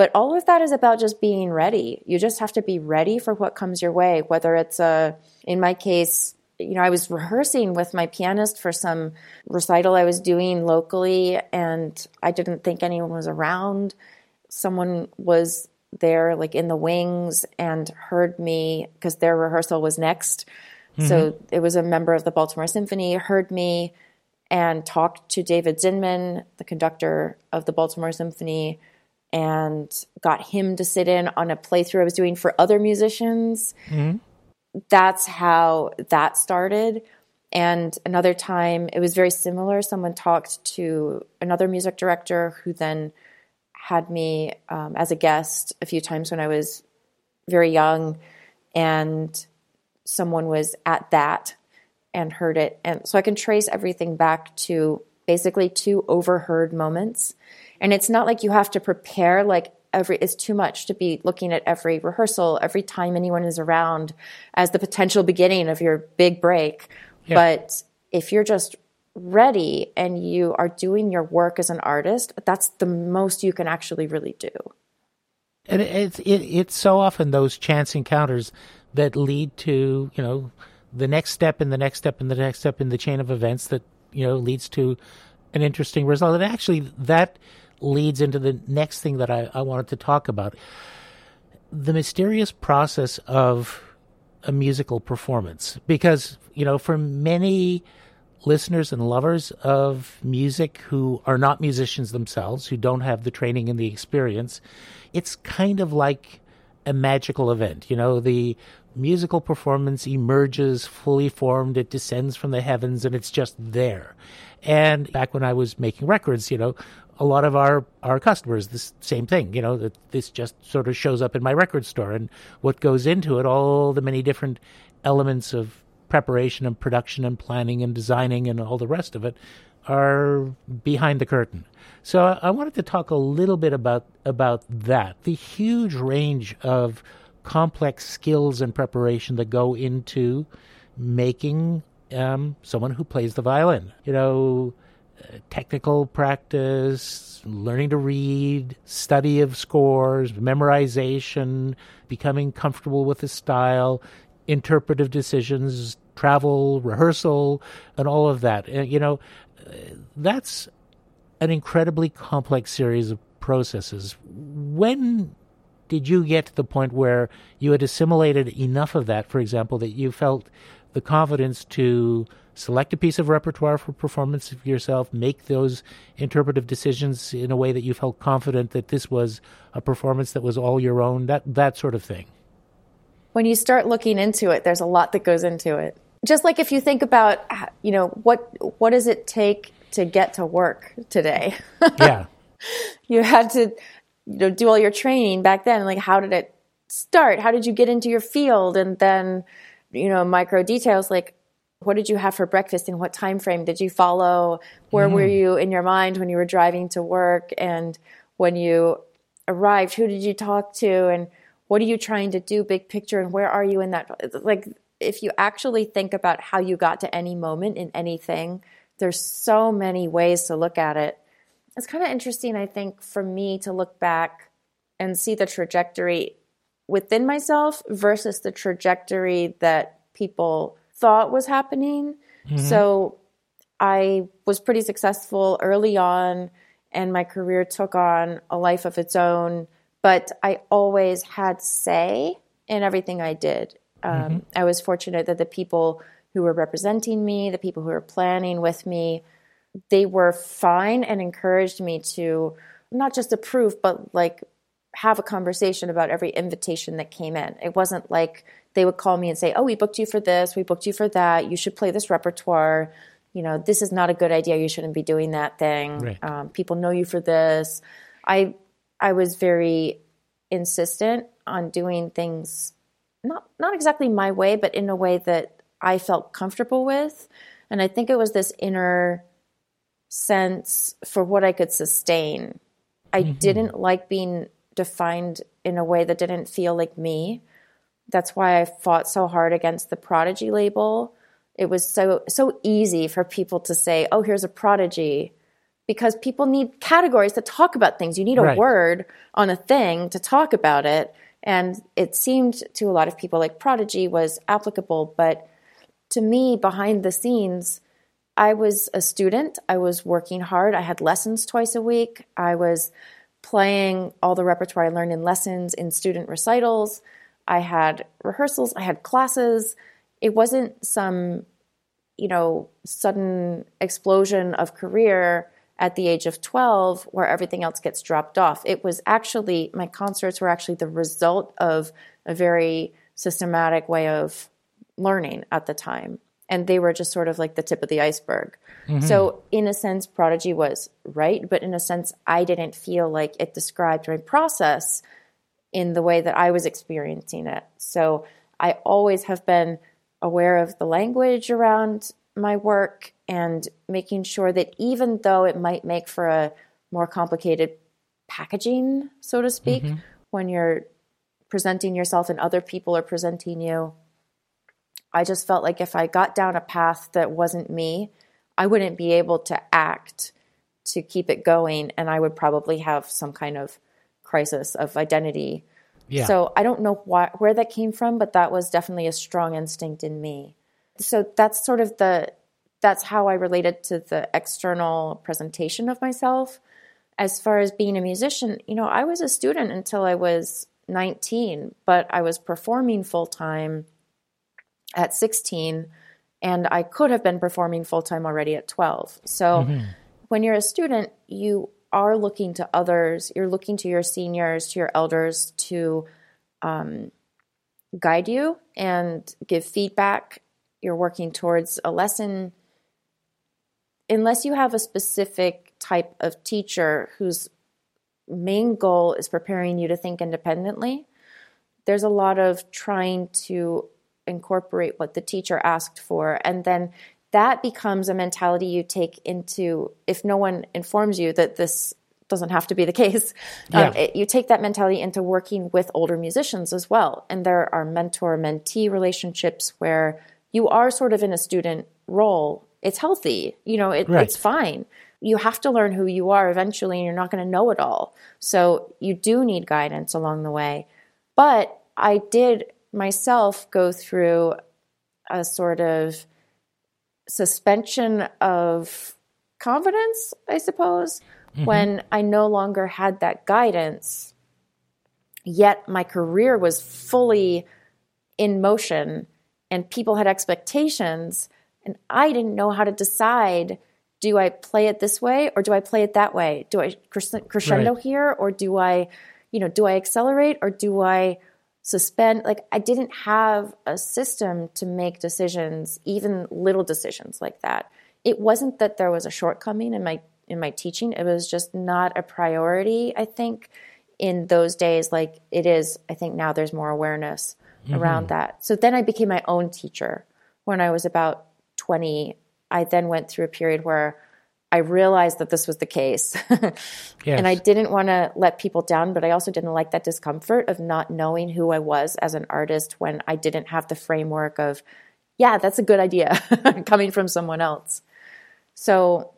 But all of that is about just being ready. You just have to be ready for what comes your way, whether it's a, in my case, you know, I was rehearsing with my pianist for some recital I was doing locally, and I didn't think anyone was around. Someone was there, like in the wings, and heard me because their rehearsal was next. So mm-hmm. it was a member of the Baltimore Symphony, heard me and talked to David Zinman, the conductor of the Baltimore Symphony, and got him to sit in on a playthrough I was doing for other musicians. That's how that started. And another time, it was very similar. Someone talked to another music director who then had me um, as a guest a few times when I was very young. And someone was at that and heard it. And so I can trace everything back to basically two overheard moments. And it's not like you have to prepare like every it's too much to be looking at every rehearsal, every time anyone is around as the potential beginning of your big break. Yeah. But if you're just ready and you are doing your work as an artist, that's the most you can actually really do. And it's it, it's so often those chance encounters that lead to you know the next step and the next step and the next step in the chain of events that you know leads to an interesting result. And actually, that leads into the next thing that I, I wanted to talk about the mysterious process of a musical performance. Because, you know, for many listeners and lovers of music who are not musicians themselves, who don't have the training and the experience, it's kind of like a magical event. You know, the musical performance emerges fully formed, it descends from the heavens, and it's just there. And back when I was making records, you know, a lot of our, our customers, this same thing, you know, that this just sort of shows up in my record store and what goes into it, all the many different elements of preparation and production and planning and designing and all the rest of it are behind the curtain. So I wanted to talk a little bit about about that, the huge range of complex skills and preparation that go into making um, someone who plays the violin. You know, uh, technical practice, learning to read, study of scores, memorization, becoming comfortable with the style, interpretive decisions, travel, rehearsal, and all of that. Uh, you know, uh, that's an incredibly complex series of processes. When did you get to the point where you had assimilated enough of that, for example, that you felt the confidence to select a piece of repertoire for performance of yourself, make those interpretive decisions in a way that you felt confident that this was a performance that was all your own, that that sort of thing. When you start looking into it, there's a lot that goes into it. Just like if you think about, you know, what what does it take to get to work today? Yeah. you had to you know do all your training back then like how did it start? How did you get into your field? And then you know micro details like what did you have for breakfast and what time frame did you follow? Where mm. were you in your mind when you were driving to work and when you arrived? Who did you talk to? And what are you trying to do big picture? And where are you in that like if you actually think about how you got to any moment in anything there's so many ways to look at it it's kind of interesting i think for me to look back and see the trajectory within myself versus the trajectory that people thought was happening. Mm-hmm. So I was pretty successful early on, and my career took on a life of its own. But I always had say in everything I did. Um, mm-hmm. I was fortunate that the people who were representing me, the people who were planning with me, they were fine and encouraged me to not just approve, but like have a conversation about every invitation that came in. It wasn't like they would call me and say, "Oh, we booked you for this, we booked you for that. You should play this repertoire. You know, this is not a good idea. You shouldn't be doing that thing. Right. Um, people know you for this." I I was very insistent on doing things not not exactly my way, but in a way that I felt comfortable with, and I think it was this inner sense for what I could sustain. I mm-hmm. didn't like being defined in a way that didn't feel like me. That's why I fought so hard against the prodigy label. It was so so easy for people to say, "Oh, here's a prodigy." Because people need categories to talk about things. You need a right. word on a thing to talk about it. And it seemed to a lot of people like prodigy was applicable, but to me behind the scenes, I was a student. I was working hard. I had lessons twice a week. I was playing all the repertoire I learned in lessons, in student recitals. I had rehearsals, I had classes. It wasn't some, you know, sudden explosion of career at the age of 12 where everything else gets dropped off. It was actually, my concerts were actually the result of a very systematic way of learning at the time. And they were just sort of like the tip of the iceberg. Mm-hmm. So, in a sense, Prodigy was right, but in a sense, I didn't feel like it described my process in the way that I was experiencing it. So, I always have been aware of the language around my work and making sure that even though it might make for a more complicated packaging, so to speak, mm-hmm. when you're presenting yourself and other people are presenting you, I just felt like if I got down a path that wasn't me, I wouldn't be able to act to keep it going and I would probably have some kind of crisis of identity. Yeah. So I don't know why, where that came from, but that was definitely a strong instinct in me. So that's sort of the that's how I related to the external presentation of myself. As far as being a musician, you know, I was a student until I was 19, but I was performing full time at 16 and I could have been performing full time already at 12. So mm-hmm. when you're a student, you are looking to others, you're looking to your seniors, to your elders to um, guide you and give feedback. You're working towards a lesson. Unless you have a specific type of teacher whose main goal is preparing you to think independently, there's a lot of trying to incorporate what the teacher asked for. And then that becomes a mentality you take into, if no one informs you that this doesn't have to be the case, um, yeah. um, it, you take that mentality into working with older musicians as well. And there are mentor mentee relationships where you are sort of in a student role. It's healthy, you know, it, right. it's fine. You have to learn who you are eventually, and you're not going to know it all. So you do need guidance along the way. But I did myself go through a sort of suspension of confidence, I suppose, mm-hmm. when I no longer had that guidance, yet my career was fully in motion and people had expectations, and I didn't know how to decide do I play it this way or do I play it that way? Do I crescendo right. here or do I, you know, do I accelerate or do I suspend like i didn't have a system to make decisions even little decisions like that. It wasn't that there was a shortcoming in my in my teaching. It was just not a priority i think in those days. Like it is i think now there's more awareness mm-hmm. around that. So then i became my own teacher when i was about 20 i then went through a period where I realized that this was the case. yes. And I didn't want to let people down, but I also didn't like that discomfort of not knowing who I was as an artist when I didn't have the framework of, yeah, that's a good idea coming from someone else. So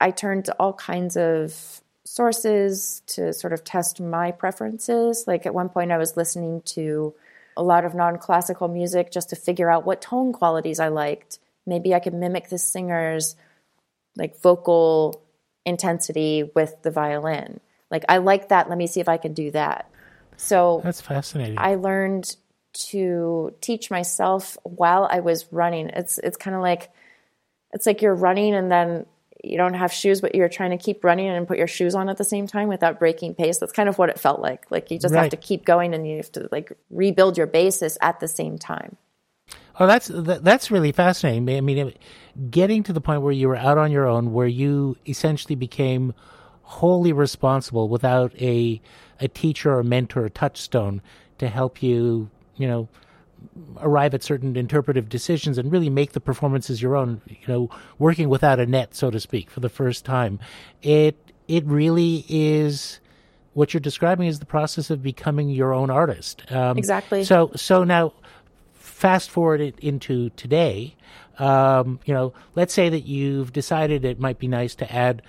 I turned to all kinds of sources to sort of test my preferences. Like at one point, I was listening to a lot of non classical music just to figure out what tone qualities I liked. Maybe I could mimic the singer's like vocal intensity with the violin. Like I like that. Let me see if I can do that. So that's fascinating. I learned to teach myself while I was running. It's it's kind of like it's like you're running and then you don't have shoes, but you're trying to keep running and put your shoes on at the same time without breaking pace. That's kind of what it felt like. Like you just right. have to keep going and you have to like rebuild your basis at the same time. Oh, that's that's really fascinating. I mean, getting to the point where you were out on your own, where you essentially became wholly responsible without a a teacher or mentor or touchstone to help you, you know, arrive at certain interpretive decisions and really make the performances your own. You know, working without a net, so to speak, for the first time. It it really is what you're describing is the process of becoming your own artist. Um, exactly. So so now fast forward it into today, um, you know, let's say that you've decided it might be nice to add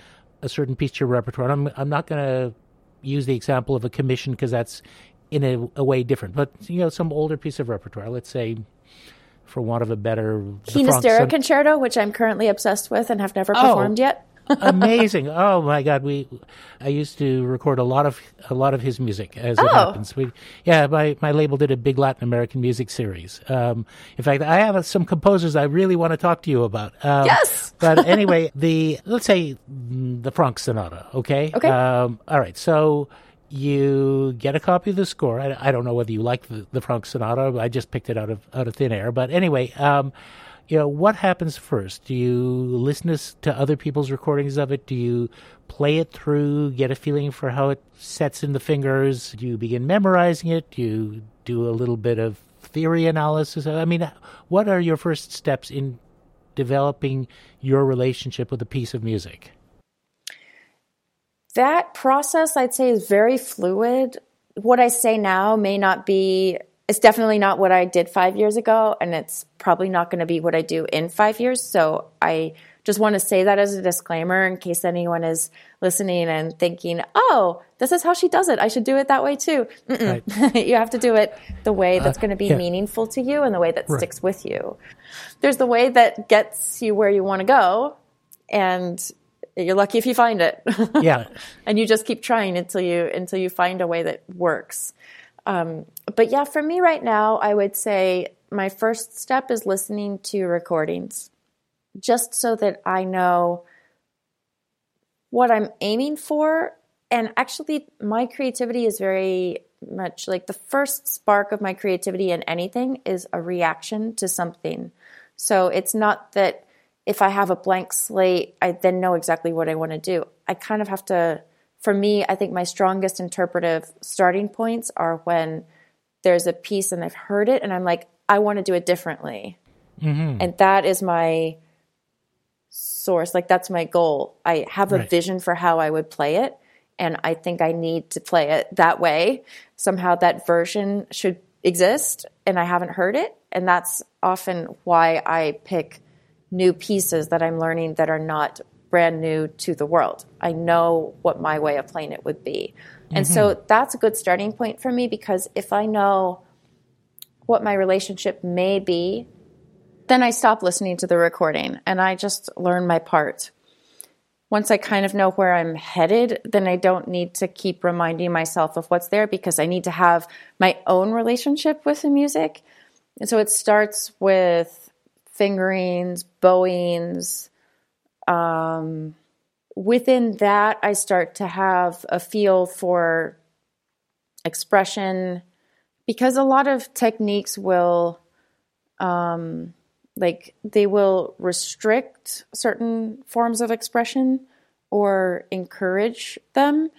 a certain piece to your repertoire. I'm, I'm not going to use the example of a commission because that's in a, a, way different, but you know, some older piece of repertoire. Let's say, for want of a better, Ginastera Concerto, which I'm currently obsessed with and have never oh, performed yet. Amazing! Oh my God, we I used to record a lot of a lot of his music as oh. it happens. We yeah, my my label did a big Latin American music series. Um, in fact, I have some composers I really want to talk to you about. Um, yes. but anyway, the let's say the Franck Sonata. Okay. Okay. Um, all right. So you get a copy of the score. I, I don't know whether you like the, the Franck Sonata. I just picked it out of out of thin air. But anyway. Um, you know, what happens first? Do you listen to other people's recordings of it? Do you play it through, get a feeling for how it sets in the fingers? Do you begin memorizing it? Do you do a little bit of theory analysis? I mean, what are your first steps in developing your relationship with a piece of music? That process, I'd say, is very fluid. What I say now may not be, it's definitely not what I did five years ago, and it's probably not going to be what I do in five years. So I just want to say that as a disclaimer in case anyone is listening and thinking, oh, this is how she does it. I should do it that way too. Right. you have to do it the way that's uh, going to be yeah. meaningful to you and the way that right. sticks with you. There's the way that gets you where you want to go, and you're lucky if you find it. yeah. and you just keep trying until you until you find a way that works. Um, but yeah, for me right now, I would say my first step is listening to recordings, just so that I know what I'm aiming for. And actually, my creativity is very much like the first spark of my creativity in anything is a reaction to something. So it's not that if I have a blank slate, I then know exactly what I want to do. I kind of have to, for me, I think my strongest interpretive starting points are when there's a piece and I've heard it and I'm like, I want to do it differently. Mm-hmm. And that is my source. Like, that's my goal. I have a right. vision for how I would play it. And I think I need to play it that way. Somehow that version should exist and I haven't heard it. And that's often why I pick new pieces that I'm learning that are not brand new to the world. I know what my way of playing it would be. And mm-hmm. so that's a good starting point for me because if I know what my relationship may be, then I stop listening to the recording and I just learn my part. Once I kind of know where I'm headed, then I don't need to keep reminding myself of what's there because I need to have my own relationship with the music. And so it starts with fingerings, bowings. Um, within that, I start to have a feel for expression because a lot of techniques will, um, like, they will restrict certain forms of expression or encourage them.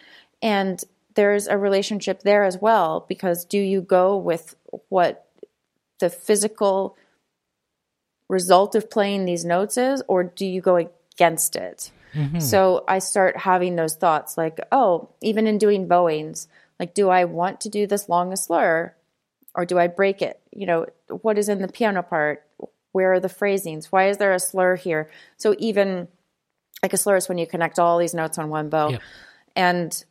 And there's a relationship there as well because do you go with what the physical result of playing these notes is, or do you go against it? Mm-hmm. So I start having those thoughts like, oh, even in doing bowings, like, do I want to do this long a slur or do I break it? You know, what is in the piano part? Where are the phrasings? Why is there a slur here? So even like a slur is when you connect all these notes on one bow. And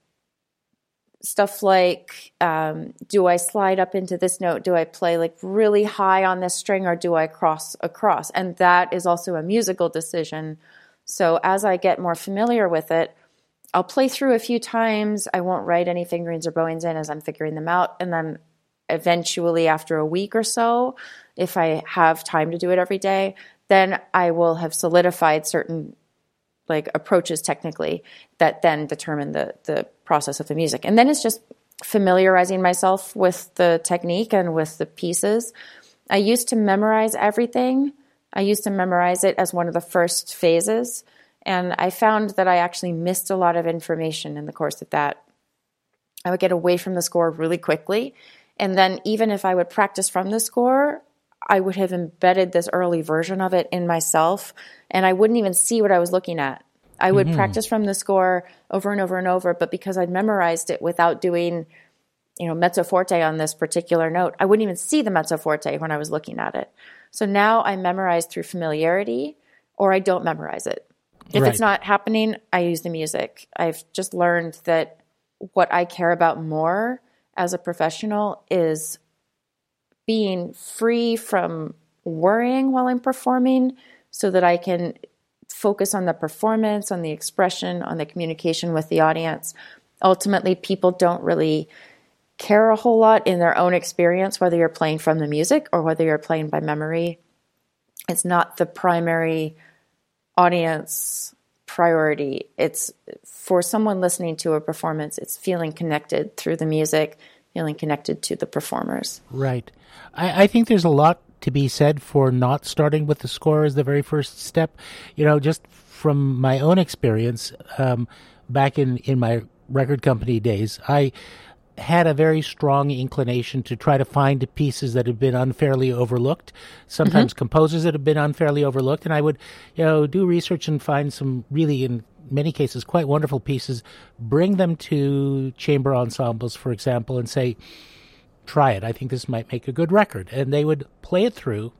stuff like um, do I slide up into this note? Do I play like really high on this string or do I cross across? And that is also a musical decision. So as I get more familiar with it, I'll play through a few times. I won't write any fingerings or bowings in as I'm figuring them out. And then eventually, after a week or so, if I have time to do it every day, then I will have solidified certain like approaches technically that then determine the the process of the music. And then it's just familiarizing myself with the technique and with the pieces. I used to memorize everything. I used to memorize it as one of the first phases. And I found that I actually missed a lot of information in the course of that. I would get away from the score really quickly. And then, even if I would practice from the score, I would have embedded this early version of it in myself, and I wouldn't even see what I was looking at. I would mm-hmm. practice from the score over and over and over, but because I'd memorized it without doing, you know, mezzo forte on this particular note, I wouldn't even see the mezzo forte when I was looking at it. So now I memorize through familiarity or I don't memorize it. If right. it's not happening, I use the music. I've just learned that what I care about more as a professional is being free from worrying while I'm performing so that I can focus on the performance, on the expression, on the communication with the audience. Ultimately, people don't really care a whole lot in their own experience whether you're playing from the music or whether you're playing by memory. It's not the primary audience priority. It's for someone listening to a performance, it's feeling connected through the music, feeling connected to the performers. Right. I, I think there's a lot to be said for not starting with the score as the very first step. You know, just from my own experience, um, back in, in my record company days, I had a very strong inclination to try to find pieces that had been unfairly overlooked, sometimes mm-hmm. composers that have been unfairly overlooked. And I would, you know, do research and find some really, in many cases, quite wonderful pieces, bring them to chamber ensembles, for example, and say, try it. I think this might make a good record. And they would play it through.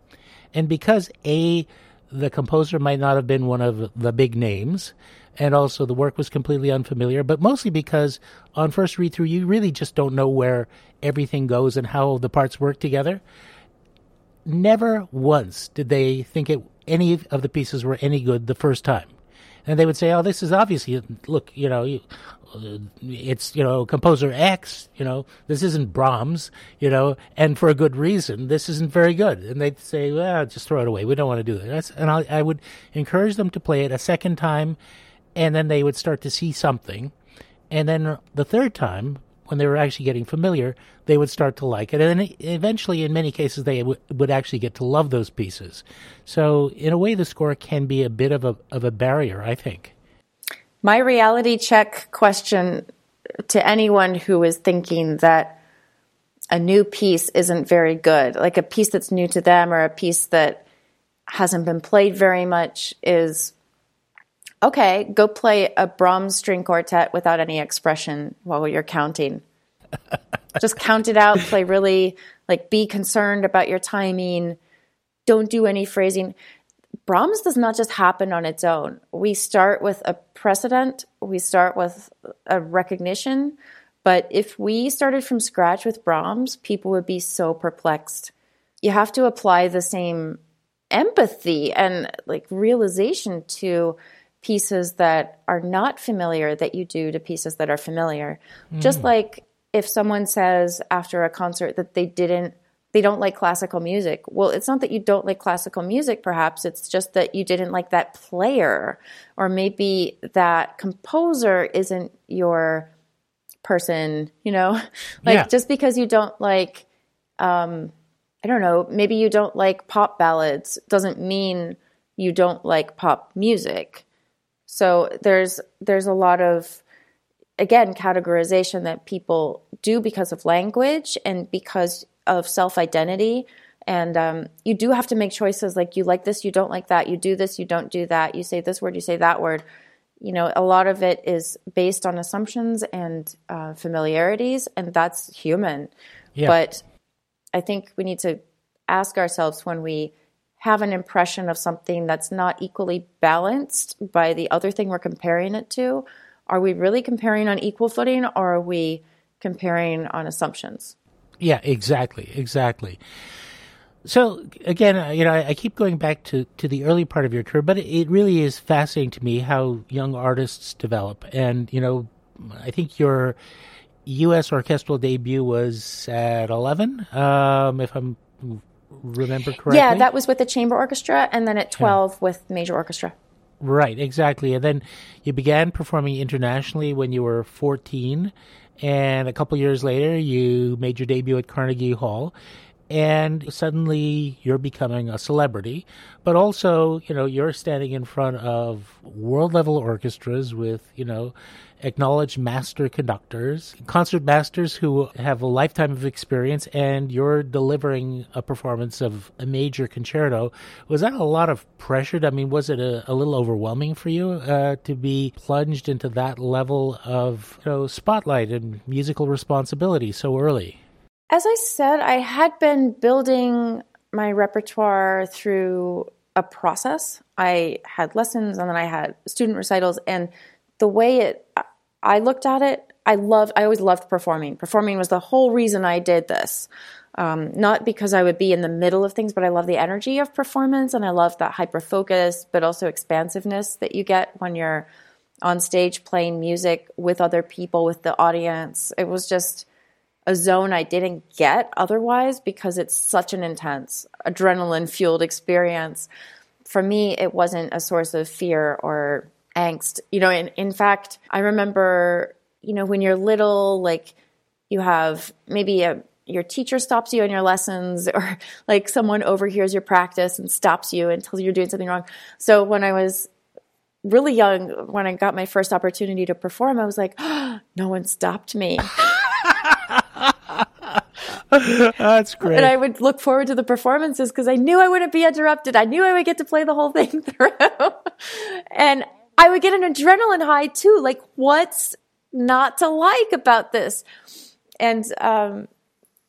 And because A, the composer might not have been one of the big names, and also the work was completely unfamiliar, but mostly because on first read through, you really just don't know where everything goes and how the parts work together. Never once did they think it, any of the pieces were any good the first time. And they would say, oh, this is obviously, look, you know, it's, you know, composer X, you know, this isn't Brahms, you know, and for a good reason, this isn't very good. And they'd say, well, just throw it away. We don't want to do that. And I, I would encourage them to play it a second time and then they would start to see something. And then the third time, when they were actually getting familiar, they would start to like it. And then eventually, in many cases, they w- would actually get to love those pieces. So, in a way, the score can be a bit of a, of a barrier, I think. My reality check question to anyone who is thinking that a new piece isn't very good, like a piece that's new to them or a piece that hasn't been played very much, is okay, go play a Brahms string quartet without any expression while you're counting. Just count it out, play really, like, be concerned about your timing. Don't do any phrasing. Brahms does not just happen on its own. We start with a precedent, we start with a recognition. But if we started from scratch with Brahms, people would be so perplexed. You have to apply the same empathy and like realization to pieces that are not familiar that you do to pieces that are familiar. Mm. Just like if someone says after a concert that they didn't they don't like classical music. Well, it's not that you don't like classical music perhaps, it's just that you didn't like that player or maybe that composer isn't your person, you know? like yeah. just because you don't like um I don't know, maybe you don't like pop ballads doesn't mean you don't like pop music. So there's there's a lot of again categorization that people do because of language and because of self identity. And um, you do have to make choices like you like this, you don't like that, you do this, you don't do that, you say this word, you say that word. You know, a lot of it is based on assumptions and uh, familiarities, and that's human. Yeah. But I think we need to ask ourselves when we have an impression of something that's not equally balanced by the other thing we're comparing it to, are we really comparing on equal footing or are we comparing on assumptions? Yeah, exactly, exactly. So again, uh, you know, I, I, keep going back to, to the early part of your career, but it, it really is fascinating to me how young artists develop. And you know, I think your U.S. orchestral debut was at eleven, um, if I'm remember correctly? Yeah, that was with the chamber orchestra, and then at 12 yeah. with major orchestra. Right, exactly. And then you began performing internationally when you were 14, and a couple years later, you made your debut at Carnegie Hall. And suddenly you're becoming a celebrity, but also, you know, you're standing in front of world level orchestras with, you know, acknowledged master conductors, concert masters who have a lifetime of experience, and you're delivering a performance of a major concerto. Was that a lot of pressure? I mean, was it a, a little overwhelming for you uh, to be plunged into that level of you know, spotlight and musical responsibility so early? As I said, I had been building my repertoire through a process. I had lessons and then I had student recitals and the way it I looked at it, I loved I always loved performing. Performing was the whole reason I did this. Um, not because I would be in the middle of things, but I love the energy of performance and I love that hyper focus, but also expansiveness that you get when you're on stage playing music with other people, with the audience. It was just a zone I didn't get otherwise because it's such an intense adrenaline fueled experience. For me, it wasn't a source of fear or angst. You know, in, in fact, I remember, you know, when you're little, like you have maybe a your teacher stops you in your lessons or like someone overhears your practice and stops you and until you're doing something wrong. So when I was really young, when I got my first opportunity to perform, I was like, oh, no one stopped me. That's great. And I would look forward to the performances because I knew I wouldn't be interrupted. I knew I would get to play the whole thing through. and I would get an adrenaline high too. Like, what's not to like about this? And, um,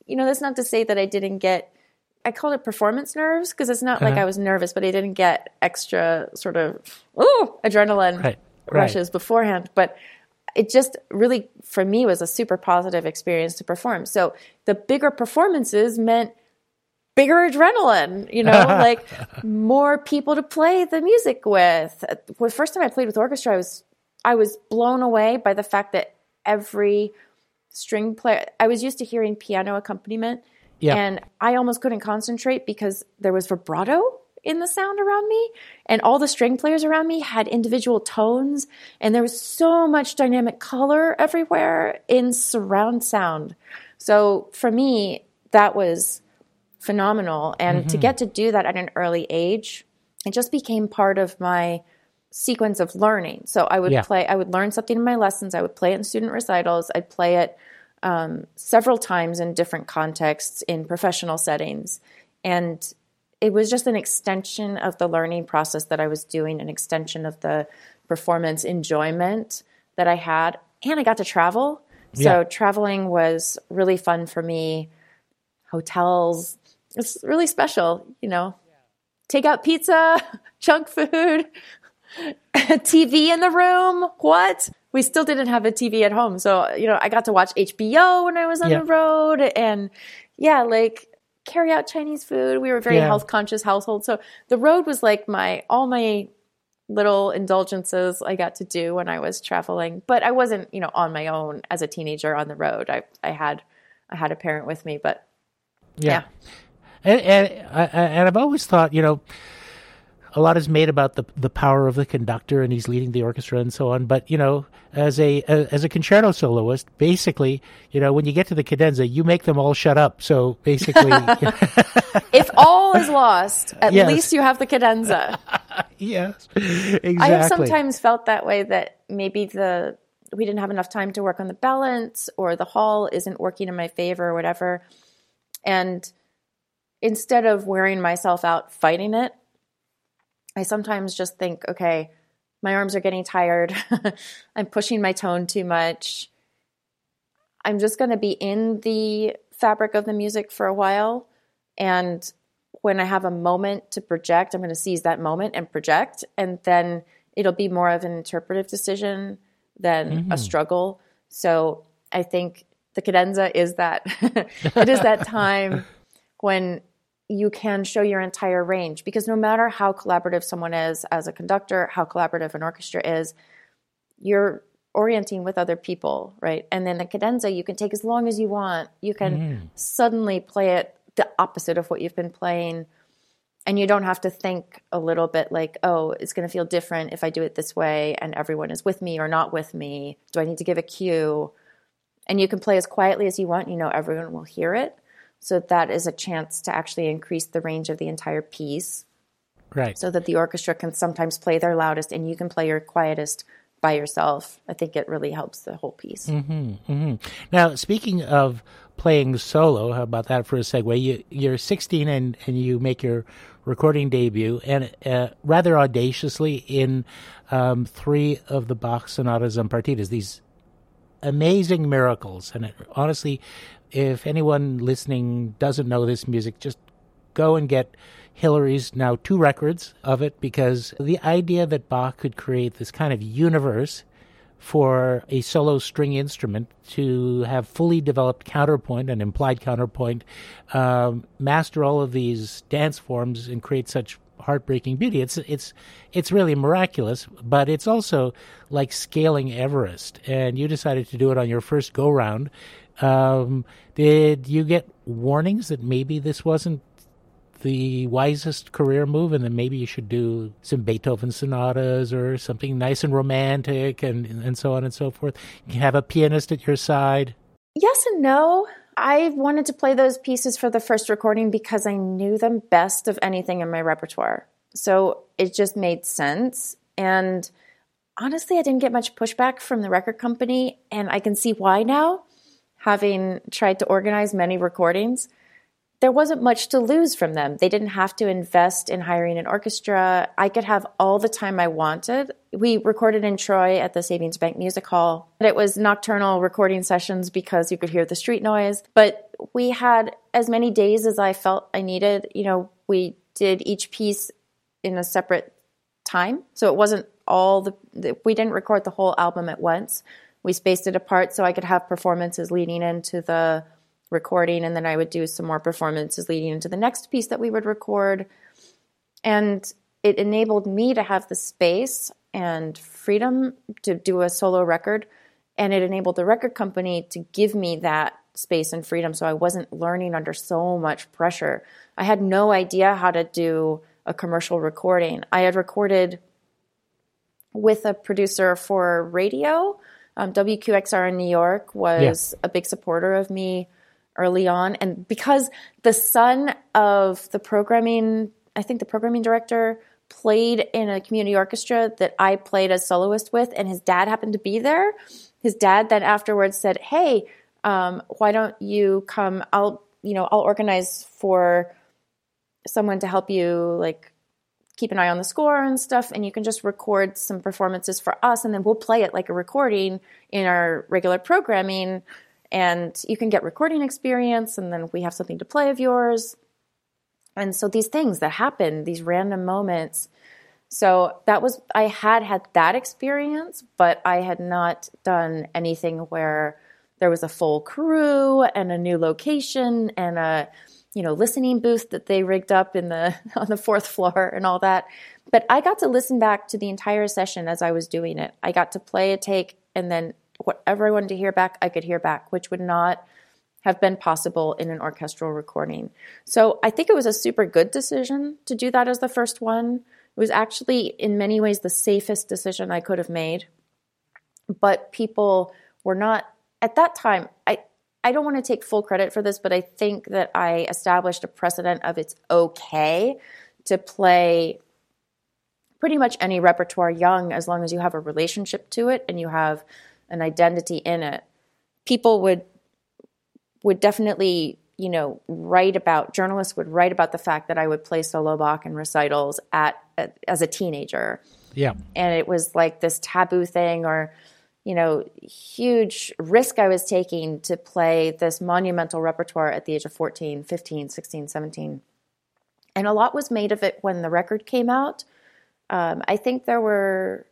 you know, that's not to say that I didn't get, I called it performance nerves because it's not uh-huh. like I was nervous, but I didn't get extra sort of, ooh, adrenaline right. rushes right. beforehand. But it just really, for me, was a super positive experience to perform. So the bigger performances meant bigger adrenaline, you know, like more people to play the music with. The first time I played with orchestra, I was I was blown away by the fact that every string player I was used to hearing piano accompaniment yeah. and I almost couldn't concentrate because there was vibrato in the sound around me and all the string players around me had individual tones and there was so much dynamic color everywhere in surround sound so for me that was phenomenal and mm-hmm. to get to do that at an early age it just became part of my sequence of learning so i would yeah. play i would learn something in my lessons i would play it in student recitals i'd play it um, several times in different contexts in professional settings and it was just an extension of the learning process that I was doing, an extension of the performance enjoyment that I had. And I got to travel. So yeah. traveling was really fun for me. Hotels, it's really special, you know. Take out pizza, junk food, TV in the room. What? We still didn't have a TV at home. So, you know, I got to watch HBO when I was on yeah. the road. And yeah, like carry out Chinese food. We were a very yeah. health conscious household. So the road was like my all my little indulgences I got to do when I was traveling. But I wasn't, you know, on my own as a teenager on the road. I I had I had a parent with me, but yeah. yeah. And, and, and I've always thought, you know, a lot is made about the the power of the conductor and he's leading the orchestra and so on. But you know, as a, a as a concerto soloist, basically, you know, when you get to the cadenza, you make them all shut up. So basically, if all is lost, at yes. least you have the cadenza. yes, exactly. I have sometimes felt that way that maybe the we didn't have enough time to work on the balance or the hall isn't working in my favor or whatever. And instead of wearing myself out fighting it, I sometimes just think, okay, my arms are getting tired. I'm pushing my tone too much. I'm just going to be in the fabric of the music for a while. And when I have a moment to project, I'm going to seize that moment and project. And then it'll be more of an interpretive decision than mm-hmm. a struggle. So I think the cadenza is that it is that time when you can show your entire range because no matter how collaborative someone is as a conductor, how collaborative an orchestra is, you're orienting with other people, right? And then the cadenza you can take as long as you want. You can mm. suddenly play it the opposite of what you've been playing. And you don't have to think a little bit like, oh, it's going to feel different if I do it this way and everyone is with me or not with me. Do I need to give a cue? And you can play as quietly as you want. You know, everyone will hear it. So that is a chance to actually increase the range of the entire piece. Right. So that the orchestra can sometimes play their loudest and you can play your quietest by yourself. I think it really helps the whole piece. Mm-hmm, mm-hmm. Now, speaking of playing solo, how about that for a segue? You, you're 16 and, and you make your recording debut, and uh, rather audaciously in um, three of the Bach sonatas and partitas. These amazing miracles, and it, honestly, if anyone listening doesn't know this music, just go and get Hilary's now two records of it because the idea that Bach could create this kind of universe for a solo string instrument to have fully developed counterpoint and implied counterpoint, um, master all of these dance forms, and create such heartbreaking beauty. It's it's it's really miraculous, but it's also like scaling Everest. And you decided to do it on your first go round, um, did you get warnings that maybe this wasn't the wisest career move and then maybe you should do some Beethoven sonatas or something nice and romantic and, and so on and so forth? You can have a pianist at your side? Yes and no. I wanted to play those pieces for the first recording because I knew them best of anything in my repertoire. So it just made sense. And honestly, I didn't get much pushback from the record company, and I can see why now having tried to organize many recordings, there wasn't much to lose from them. They didn't have to invest in hiring an orchestra. I could have all the time I wanted. We recorded in Troy at the Savings Bank Music Hall. It was nocturnal recording sessions because you could hear the street noise, but we had as many days as I felt I needed. You know, we did each piece in a separate time. So it wasn't all the, we didn't record the whole album at once. We spaced it apart so I could have performances leading into the recording, and then I would do some more performances leading into the next piece that we would record. And it enabled me to have the space and freedom to do a solo record. And it enabled the record company to give me that space and freedom so I wasn't learning under so much pressure. I had no idea how to do a commercial recording. I had recorded with a producer for radio. Um, WQXR in New York was yeah. a big supporter of me early on. And because the son of the programming, I think the programming director played in a community orchestra that I played as soloist with, and his dad happened to be there. His dad then afterwards said, Hey, um, why don't you come? I'll, you know, I'll organize for someone to help you, like, keep an eye on the score and stuff, and you can just record some performances for us, and then we'll play it like a recording in our regular programming and you can get recording experience and then we have something to play of yours. And so these things that happen these random moments. So that was i had had that experience but i had not done anything where there was a full crew and a new location and a you know listening booth that they rigged up in the on the fourth floor and all that but i got to listen back to the entire session as i was doing it i got to play a take and then whatever I wanted to hear back, I could hear back, which would not have been possible in an orchestral recording. So I think it was a super good decision to do that as the first one. It was actually, in many ways, the safest decision I could have made. But people were not, at that time, I, I don't want to take full credit for this, but I think that I established a precedent of it's okay to play pretty much any repertoire young as long as you have a relationship to it and you have an identity in it, people would would definitely you know write about journalists would write about the fact that I would play solo Bach and recitals at, at as a teenager. Yeah, and it was like this taboo thing or you know, huge risk I was taking to play this monumental repertoire at the age of 14, 15, 16, 17. And a lot was made of it when the record came out. Um, I think there were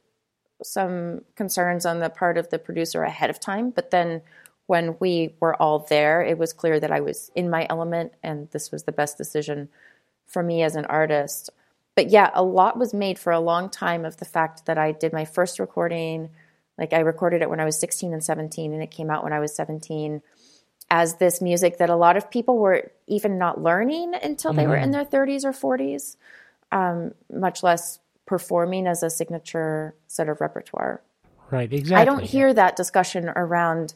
some concerns on the part of the producer ahead of time, but then when we were all there, it was clear that I was in my element and this was the best decision for me as an artist. But yeah, a lot was made for a long time of the fact that I did my first recording. Like I recorded it when I was 16 and 17, and it came out when I was 17 as this music that a lot of people were even not learning until they mm-hmm. were in their 30s or 40s, um, much less performing as a signature set of repertoire. Right, exactly. I don't hear that discussion around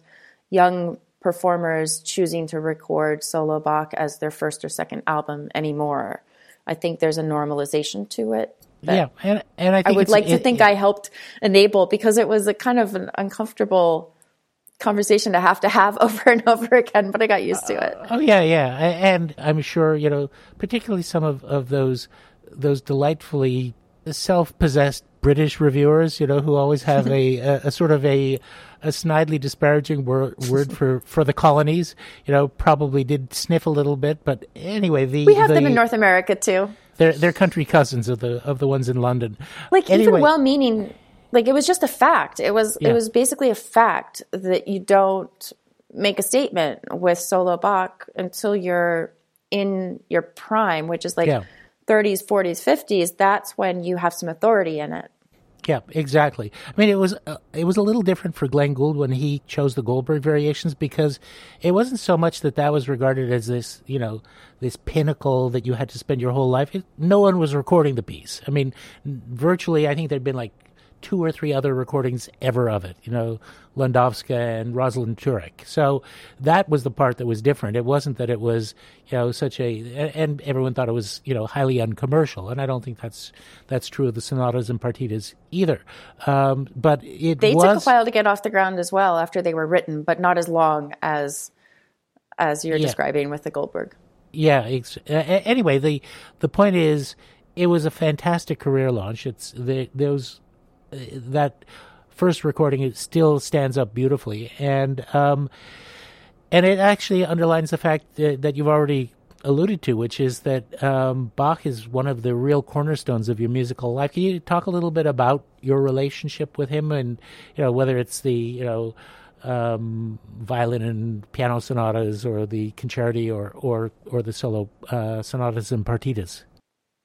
young performers choosing to record solo Bach as their first or second album anymore. I think there's a normalization to it. Yeah, and and I, I would like to think it, I helped enable because it was a kind of an uncomfortable conversation to have to have over and over again, but I got used to it. Uh, oh yeah, yeah, and I'm sure you know, particularly some of, of those those delightfully self-possessed British reviewers, you know, who always have a, a, a sort of a a snidely disparaging word, word for, for the colonies. You know, probably did sniff a little bit, but anyway, the we have the, them in North America too. They're they're country cousins of the of the ones in London. Like anyway. even well-meaning, like it was just a fact. It was yeah. it was basically a fact that you don't make a statement with solo Bach until you're in your prime, which is like. Yeah 30s, 40s, 50s, that's when you have some authority in it. Yeah, exactly. I mean, it was uh, it was a little different for Glenn Gould when he chose the Goldberg variations because it wasn't so much that that was regarded as this, you know, this pinnacle that you had to spend your whole life. It, no one was recording the piece. I mean, virtually, I think there'd been like two or three other recordings ever of it. You know, Landowska and Rosalyn Tureck. So that was the part that was different. It wasn't that it was you know such a and everyone thought it was you know highly uncommercial, and I don't think that's that's true of the sonatas and partitas either. Um, but it they was, took a while to get off the ground as well after they were written, but not as long as as you're Yeah. describing with the Goldberg. Yeah. Uh, anyway, the the point is, it was a fantastic career launch. It's the, those that first recording it still stands up beautifully, and um, and it actually underlines the fact that, that you've already alluded to, which is that um, Bach is one of the real cornerstones of your musical life. Can you talk a little bit about your relationship with him, and you know whether it's the you know um, violin and piano sonatas, or the concerti, or or or the solo uh, sonatas and partitas?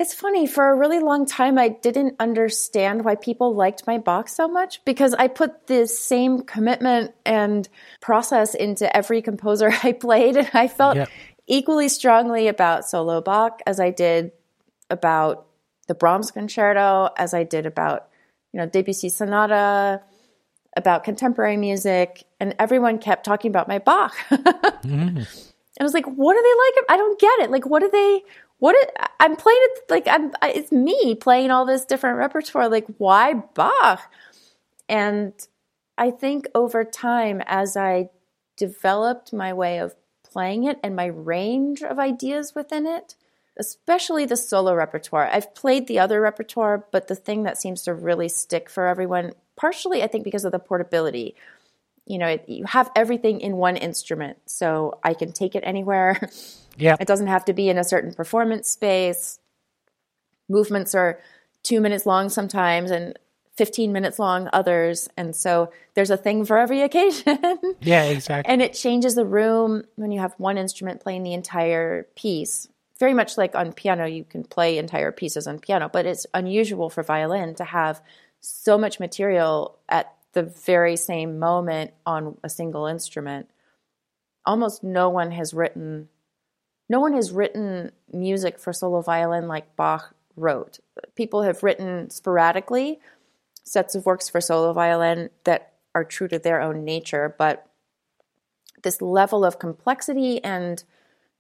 It's funny, for a really long time, I didn't understand why people liked my Bach so much because I put the same commitment and process into every composer I played. And I felt Yep. equally strongly about solo Bach as I did about the Brahms concerto, as I did about, you know, Debussy sonata, about contemporary music. And everyone kept talking about my Bach. Mm. I was like, what do they like? I don't get it. Like, what do they? What? I'm playing it like I'm. It's me playing all this different repertoire. Like, why Bach? And I think over time, as I developed my way of playing it and my range of ideas within it, especially the solo repertoire. I've played the other repertoire, but the thing that seems to really stick for everyone, partially I think because of the portability. You know, it, you have everything in one instrument, so I can take it anywhere. Yeah, It doesn't have to be in a certain performance space. Movements are two minutes long sometimes and 15 minutes long others. And so there's a thing for every occasion. yeah, exactly. and it changes the room when you have one instrument playing the entire piece. Very much like on piano, you can play entire pieces on piano, but it's unusual for violin to have so much material at the very same moment on a single instrument. Almost no one has written no one has written music for solo violin like Bach wrote. People have written sporadically sets of works for solo violin that are true to their own nature, but this level of complexity and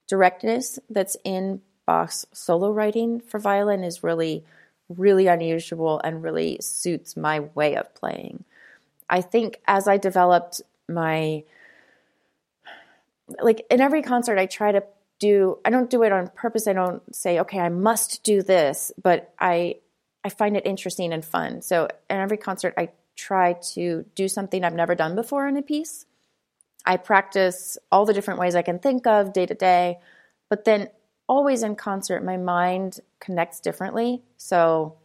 directness that's in Bach's solo writing for violin is really, really unusual and really suits my way of playing. I think as I developed my like in every concert I try to do I don't do it on purpose. I don't say, okay, I must do this, but I I find it interesting and fun. So in every concert I try to do something I've never done before in a piece. I practice all the different ways I can think of day to day, but then always in concert my mind connects differently. So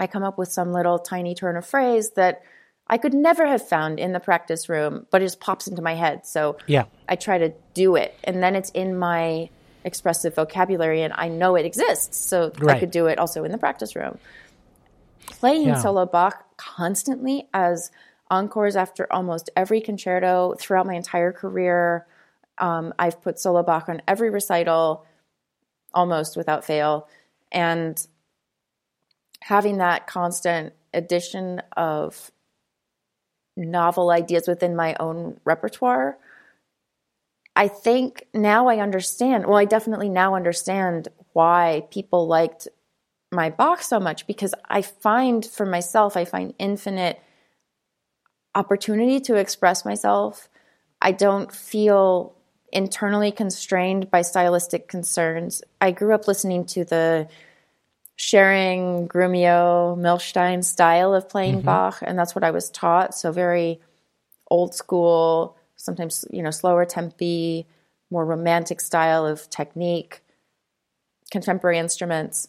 I come up with some little tiny turn of phrase that I could never have found in the practice room, but it just pops into my head. So Yeah. I try to do it, and then it's in my expressive vocabulary, and I know it exists. So I could do it also in the practice room. Playing Yeah. solo Bach constantly as encores after almost every concerto throughout my entire career. Um, I've put solo Bach on every recital, almost without fail, and having that constant addition of novel ideas within my own repertoire. I think now I understand. Well, I definitely now understand why people liked my Bach so much because I find for myself, I find infinite opportunity to express myself. I don't feel internally constrained by stylistic concerns. I grew up listening to the Szeryng Grumiaux, Milstein style of playing mm-hmm. Bach, and that's what I was taught. So very old school, sometimes you know slower tempi, more romantic style of technique, contemporary instruments.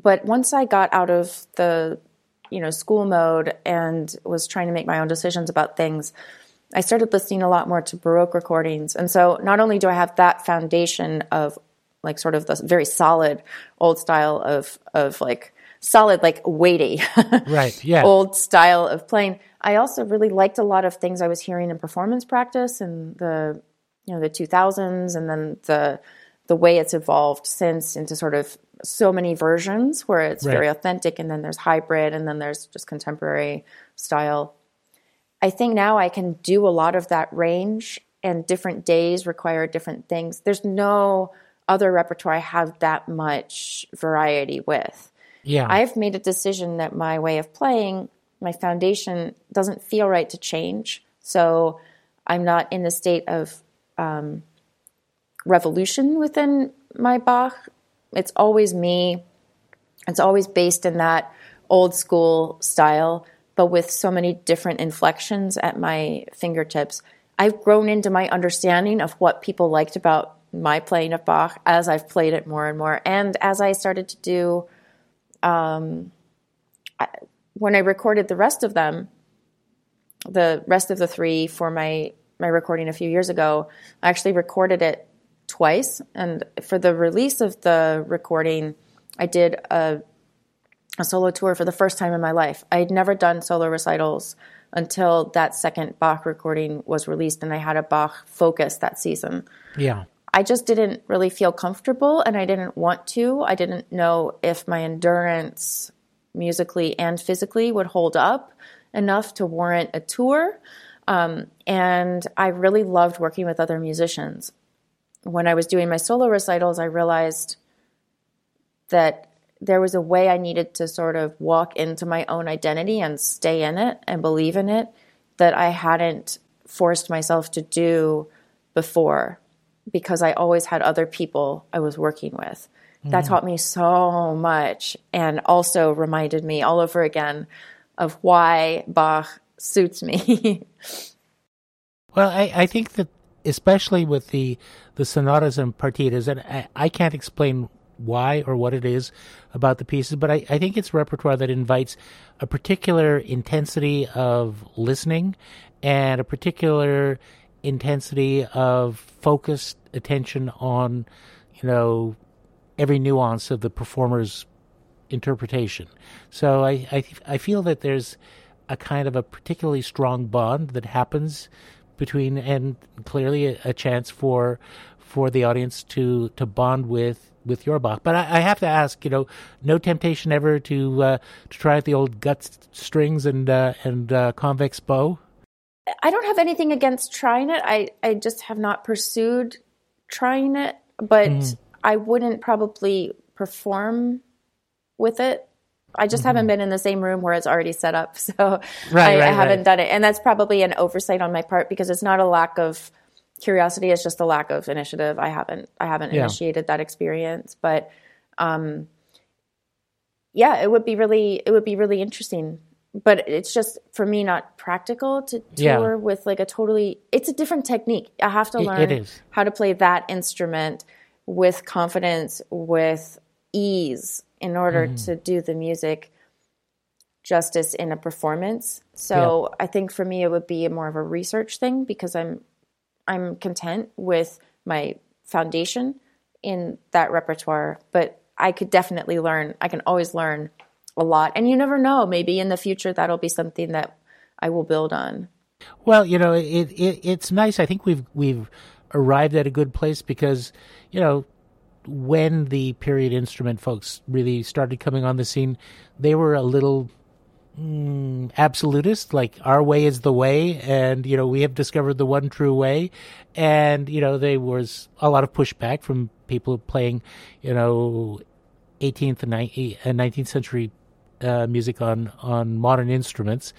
But once I got out of the you know school mode and was trying to make my own decisions about things, I started listening a lot more to Baroque recordings. And so not only do I have that foundation of like sort of the very solid old style of of like solid like weighty Right. Yeah. old style of playing. I also really liked a lot of things I was hearing in performance practice and the you know the 2000s and then the the way it's evolved since into sort of so many versions where it's Right. very authentic and then there's hybrid and then there's just contemporary style. I think now I can do a lot of that range and different days require different things. There's no other repertoire I have that much variety with. Yeah. I've made a decision that my way of playing, my foundation doesn't feel right to change. So I'm not in a state of um, revolution within my Bach. It's always me. It's always based in that old school style, but with so many different inflections at my fingertips. I've grown into my understanding of what people liked about my playing of Bach as I've played it more and more. And as I started to do, um, I, when I recorded the rest of them, the rest of the three for my my recording a few years ago, I actually recorded it twice. And for the release of the recording, I did a a solo tour for the first time in my life. I had never done solo recitals until that second Bach recording was released, and I had a Bach focus that season. yeah. I just didn't really feel comfortable and I didn't want to. I didn't know if my endurance musically and physically would hold up enough to warrant a tour. Um, and I really loved working with other musicians. When I was doing my solo recitals, I realized that there was a way I needed to sort of walk into my own identity and stay in it and believe in it that I hadn't forced myself to do before because I always had other people I was working with. That mm. taught me so much and also reminded me all over again of why Bach suits me. Well, I, I think that especially with the the sonatas and partitas, and I, I can't explain why or what it is about the pieces, but I, I think it's repertoire that invites a particular intensity of listening and a particular intensity of focused attention on, you know, every nuance of the performer's interpretation. So I, I I feel that there's a kind of a particularly strong bond that happens between and clearly a, a chance for for the audience to to bond with with your Bach. But I, I have to ask, you know, no temptation ever to uh, to try out the old gut strings and uh, and uh, convex bow. I don't have anything against trying it. I, I just have not pursued trying it, but I wouldn't probably perform with it. I just haven't been in the same room where it's already set up. So Mm-hmm. Right, I, I haven't right. done it. And that's probably an oversight on my part because it's not a lack of curiosity, it's just a lack of initiative. I haven't I haven't Yeah. initiated that experience. But um yeah, it would be really it would be really interesting. But it's just for me not practical to Yeah. tour with like a totally it's a different technique. I have to learn how to play that instrument with confidence, with ease in order Mm-hmm. to do the music justice in a performance. So I think for me it would be more of a research thing because I'm I'm content with my foundation in that repertoire, but I could definitely learn. I can always learn a lot. And you never know, maybe in the future that'll be something that I will build on. Well, you know, it, it it's nice. I think we've we've arrived at a good place because, you know, when the period instrument folks really started coming on the scene, they were a little mm, absolutist, like our way is the way, and you know we have discovered the one true way, and you know there was a lot of pushback from people playing, you know, 18th and 19th, uh, 19th century uh, music on on modern instruments,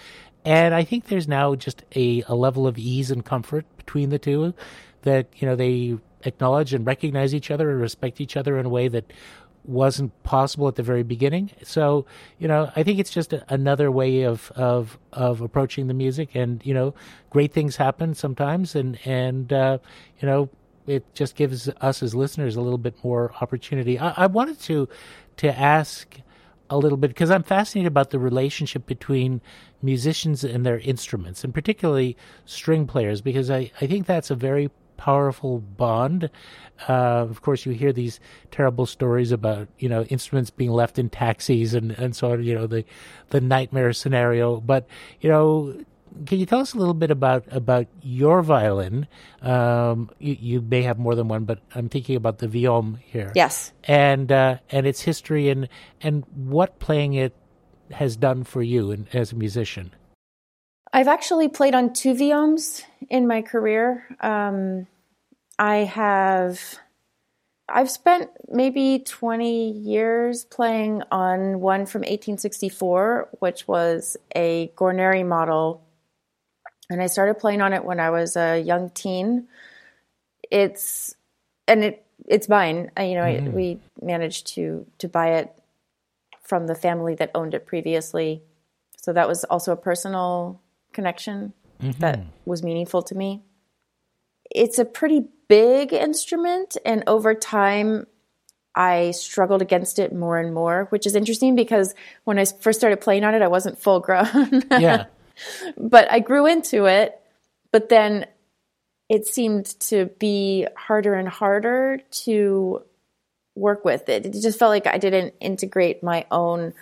and I think there's now just a, a level of ease and comfort between the two that you know they acknowledge and recognize each other and respect each other in a way that wasn't possible at the very beginning. So, you know, I think it's just a, another way of, of of approaching the music, and you know, great things happen sometimes, and and uh, you know, it just gives us as listeners a little bit more opportunity. I, I wanted to to ask a little bit because I'm fascinated about the relationship between musicians and their instruments, and particularly string players, because I, I think that's a very powerful bond. Uh, of course, you hear these terrible stories about you know instruments being left in taxis and and so on. You know the the nightmare scenario, but you know can you tell us a little bit about about your violin? Um, you, you, may have more than one, but I'm thinking about the Vuillaume here. Yes, and uh, and its history and and what playing it has done for you and, as a musician. I've actually played on two Vuillaumes in my career. Um, I have. I've spent maybe 20 years playing on one from 1864, which was a Guarneri model and I started playing on it when I was a young teen. It's and it it's mine. I, you know, mm-hmm. I, we managed to to buy it from the family that owned it previously, so that was also a personal connection mm-hmm. that was meaningful to me. It's a pretty big instrument, and over time, I struggled against it more and more, which is interesting because when I first started playing on it, I wasn't full grown. yeah but I grew into it. But then it seemed to be harder and harder to work with it. It just felt like I didn't integrate my own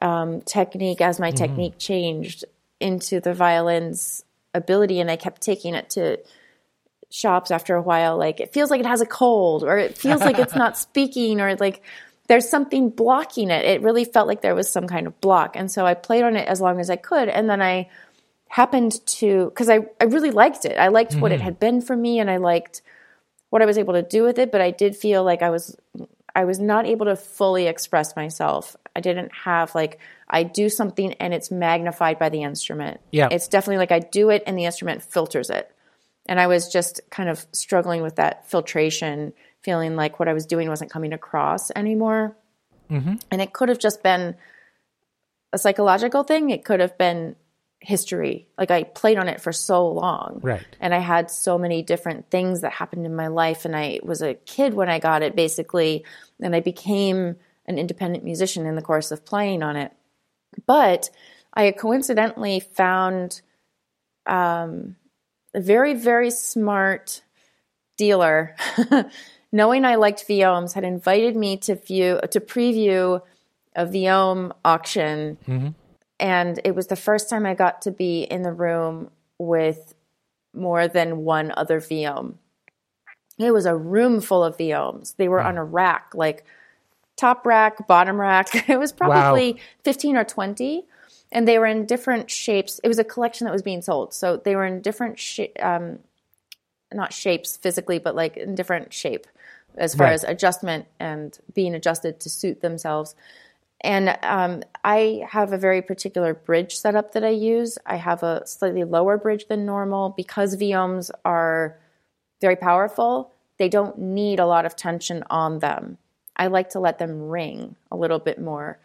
um, technique as my mm-hmm. technique changed into the violin's ability, and I kept taking it to shops after a while. Like it feels like it has a cold, or it feels like it's not speaking, or like there's something blocking it. It really felt like there was some kind of block. And so I played on it as long as I could. And then I happened to, because I, I really liked it. I liked mm-hmm. what it mm-hmm. had been for me and I liked what I was able to do with it. But I did feel like I was, I was not able to fully express myself. I didn't have like, I do something and it's magnified by the instrument. Yeah. It's definitely like I do it and the instrument filters it. And I was just kind of struggling with that filtration feeling like what I was doing wasn't coming across anymore. Mm-hmm. And it could have just been a psychological thing. It could have been history. Like I played on it for so long. Right. And I had so many different things that happened in my life. And I was a kid when I got it, basically. And I became an independent musician in the course of playing on it. But I coincidentally found um, a very, very smart dealer knowing I liked Vuillaumes, had invited me to view to preview a Vuillaume auction, mm-hmm. and it was the first time I got to be in the room with more than one other Vuillaume. It was a room full of Vuillaumes. They were wow. on a rack, like top rack, bottom rack. It was probably wow. 15 or 20. And they were in different shapes. It was a collection that was being sold. So they were in different, sh- um, not shapes physically, but like in different shape as far right. as adjustment and being adjusted to suit themselves. And um, I have a very particular bridge setup that I use. I have a slightly lower bridge than normal because Vuillaumes are very powerful. They don't need a lot of tension on them. I like to let them ring a little bit more.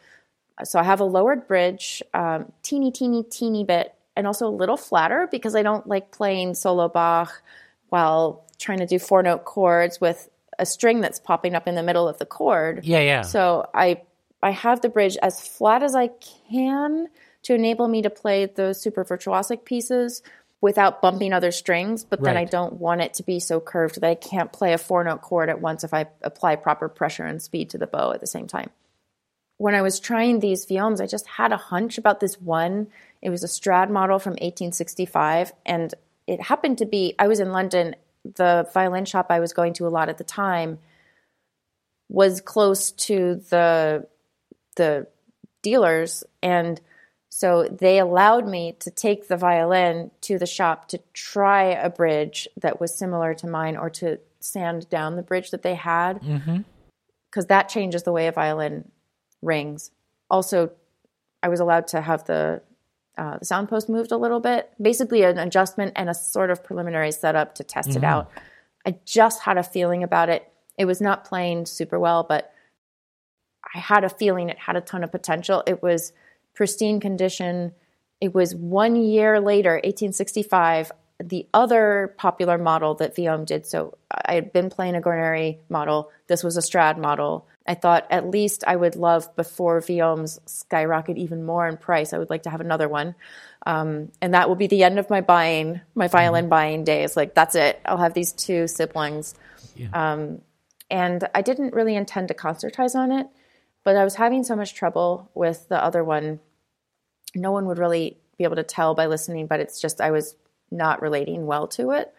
So I have a lowered bridge, um, teeny, teeny, teeny bit, and also a little flatter because I don't like playing solo Bach while trying to do four note chords with a string that's popping up in the middle of the chord. Yeah, yeah. So I I have the bridge as flat as I can to enable me to play those super virtuosic pieces without bumping other strings, but then right. I don't want it to be so curved that I can't play a four note chord at once if I apply proper pressure and speed to the bow at the same time. When I was trying these Vuillaumes, I just had a hunch about this one. It was a Strad model from 1865, and it happened to be I was in London the violin shop I was going to a lot at the time was close to the the dealers. And so they allowed me to take the violin to the shop to try a bridge that was similar to mine or to sand down the bridge that they had. Because mm-hmm. that changes the way a violin rings. Also i was allowed to have the uh, the sound post moved a little bit. Basically, an adjustment and a sort of preliminary setup to test mm-hmm. it out. I just had a feeling about it. It was not playing super well, but I had a feeling it had a ton of potential. It was pristine condition. It was one year later, 1865, the other popular model that Vuillaume did. So I had been playing a Guarneri model. This was a Strad model. I thought at least I would love before Vuillaumes skyrocket even more in price. I would like to have another one. Um, and that will be the end of my buying, my violin mm-hmm. buying days. Like, that's it. I'll have these two siblings. Yeah. Um, and I didn't really intend to concertize on it, but I was having so much trouble with the other one. No one would really be able to tell by listening, but it's just I was not relating well to it.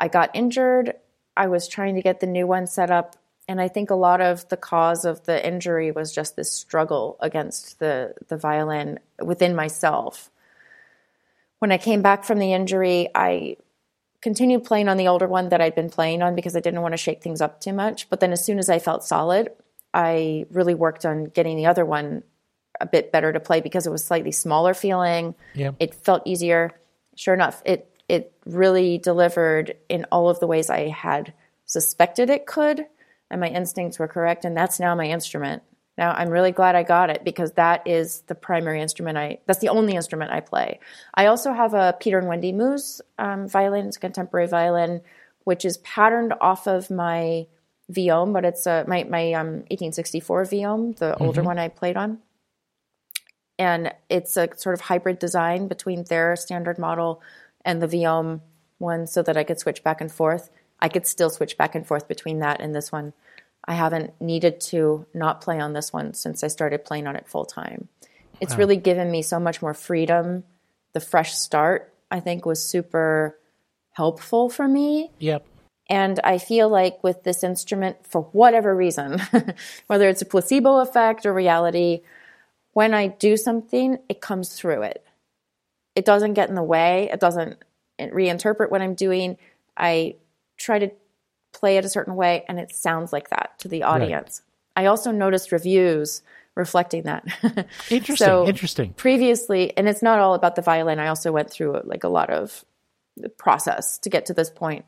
I got injured. I was trying to get the new one set up. And I think a lot of the cause of the injury was just this struggle against the, the violin within myself. When I came back from the injury, I continued playing on the older one that I'd been playing on because I didn't want to shake things up too much. But then as soon as I felt solid, I really worked on getting the other one a bit better to play because it was slightly smaller feeling. Yeah. It felt easier. Sure enough, it it really delivered in all of the ways I had suspected it could, and my instincts were correct. And that's now my instrument. Now I'm really glad I got it because that is the primary instrument I. That's the only instrument I play. I also have a Peter and Wendy Moes um, violin. It's a contemporary violin, which is patterned off of my Vuillaume, but it's a, my my um, 1864 Vuillaume, the mm-hmm. older one I played on. And it's a sort of hybrid design between their standard model and the Vuillaume one, so that I could switch back and forth. I could still switch back and forth between that and this one. I haven't needed to not play on this one since I started playing on it full time. It's wow. really given me so much more freedom. The fresh start, I think, was super helpful for me. Yep. And I feel like with this instrument, for whatever reason, whether it's a placebo effect or reality, when I do something, it comes through it. It doesn't get in the way, it doesn't reinterpret what I'm doing. I try to play it a certain way and it sounds like that to the audience. Right. I also noticed reviews reflecting that. interesting. so interesting. Previously, and it's not all about the violin. I also went through like a lot of process to get to this point.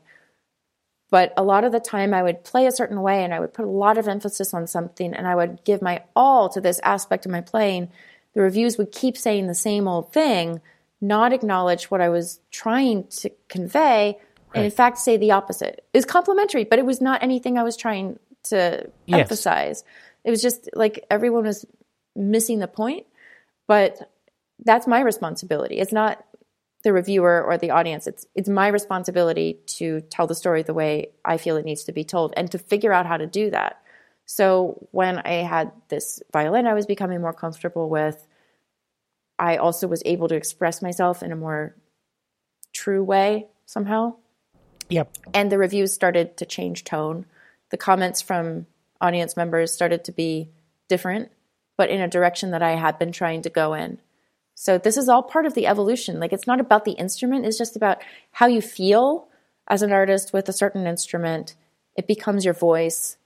But a lot of the time I would play a certain way and I would put a lot of emphasis on something and I would give my all to this aspect of my playing. The reviews would keep saying the same old thing, not acknowledge what I was trying to convey, right. and in fact say the opposite. It was complimentary, but it was not anything I was trying to yes. emphasize. It was just like everyone was missing the point, but that's my responsibility. It's not the reviewer or the audience. It's it's my responsibility to tell the story the way I feel it needs to be told and to figure out how to do that. So when I had this violin I was becoming more comfortable with, I also was able to express myself in a more true way somehow. Yep. And the reviews started to change tone. The comments from audience members started to be different, but in a direction that I had been trying to go in. So this is all part of the evolution. Like it's not about the instrument, it's just about how you feel as an artist with a certain instrument. It becomes your voice.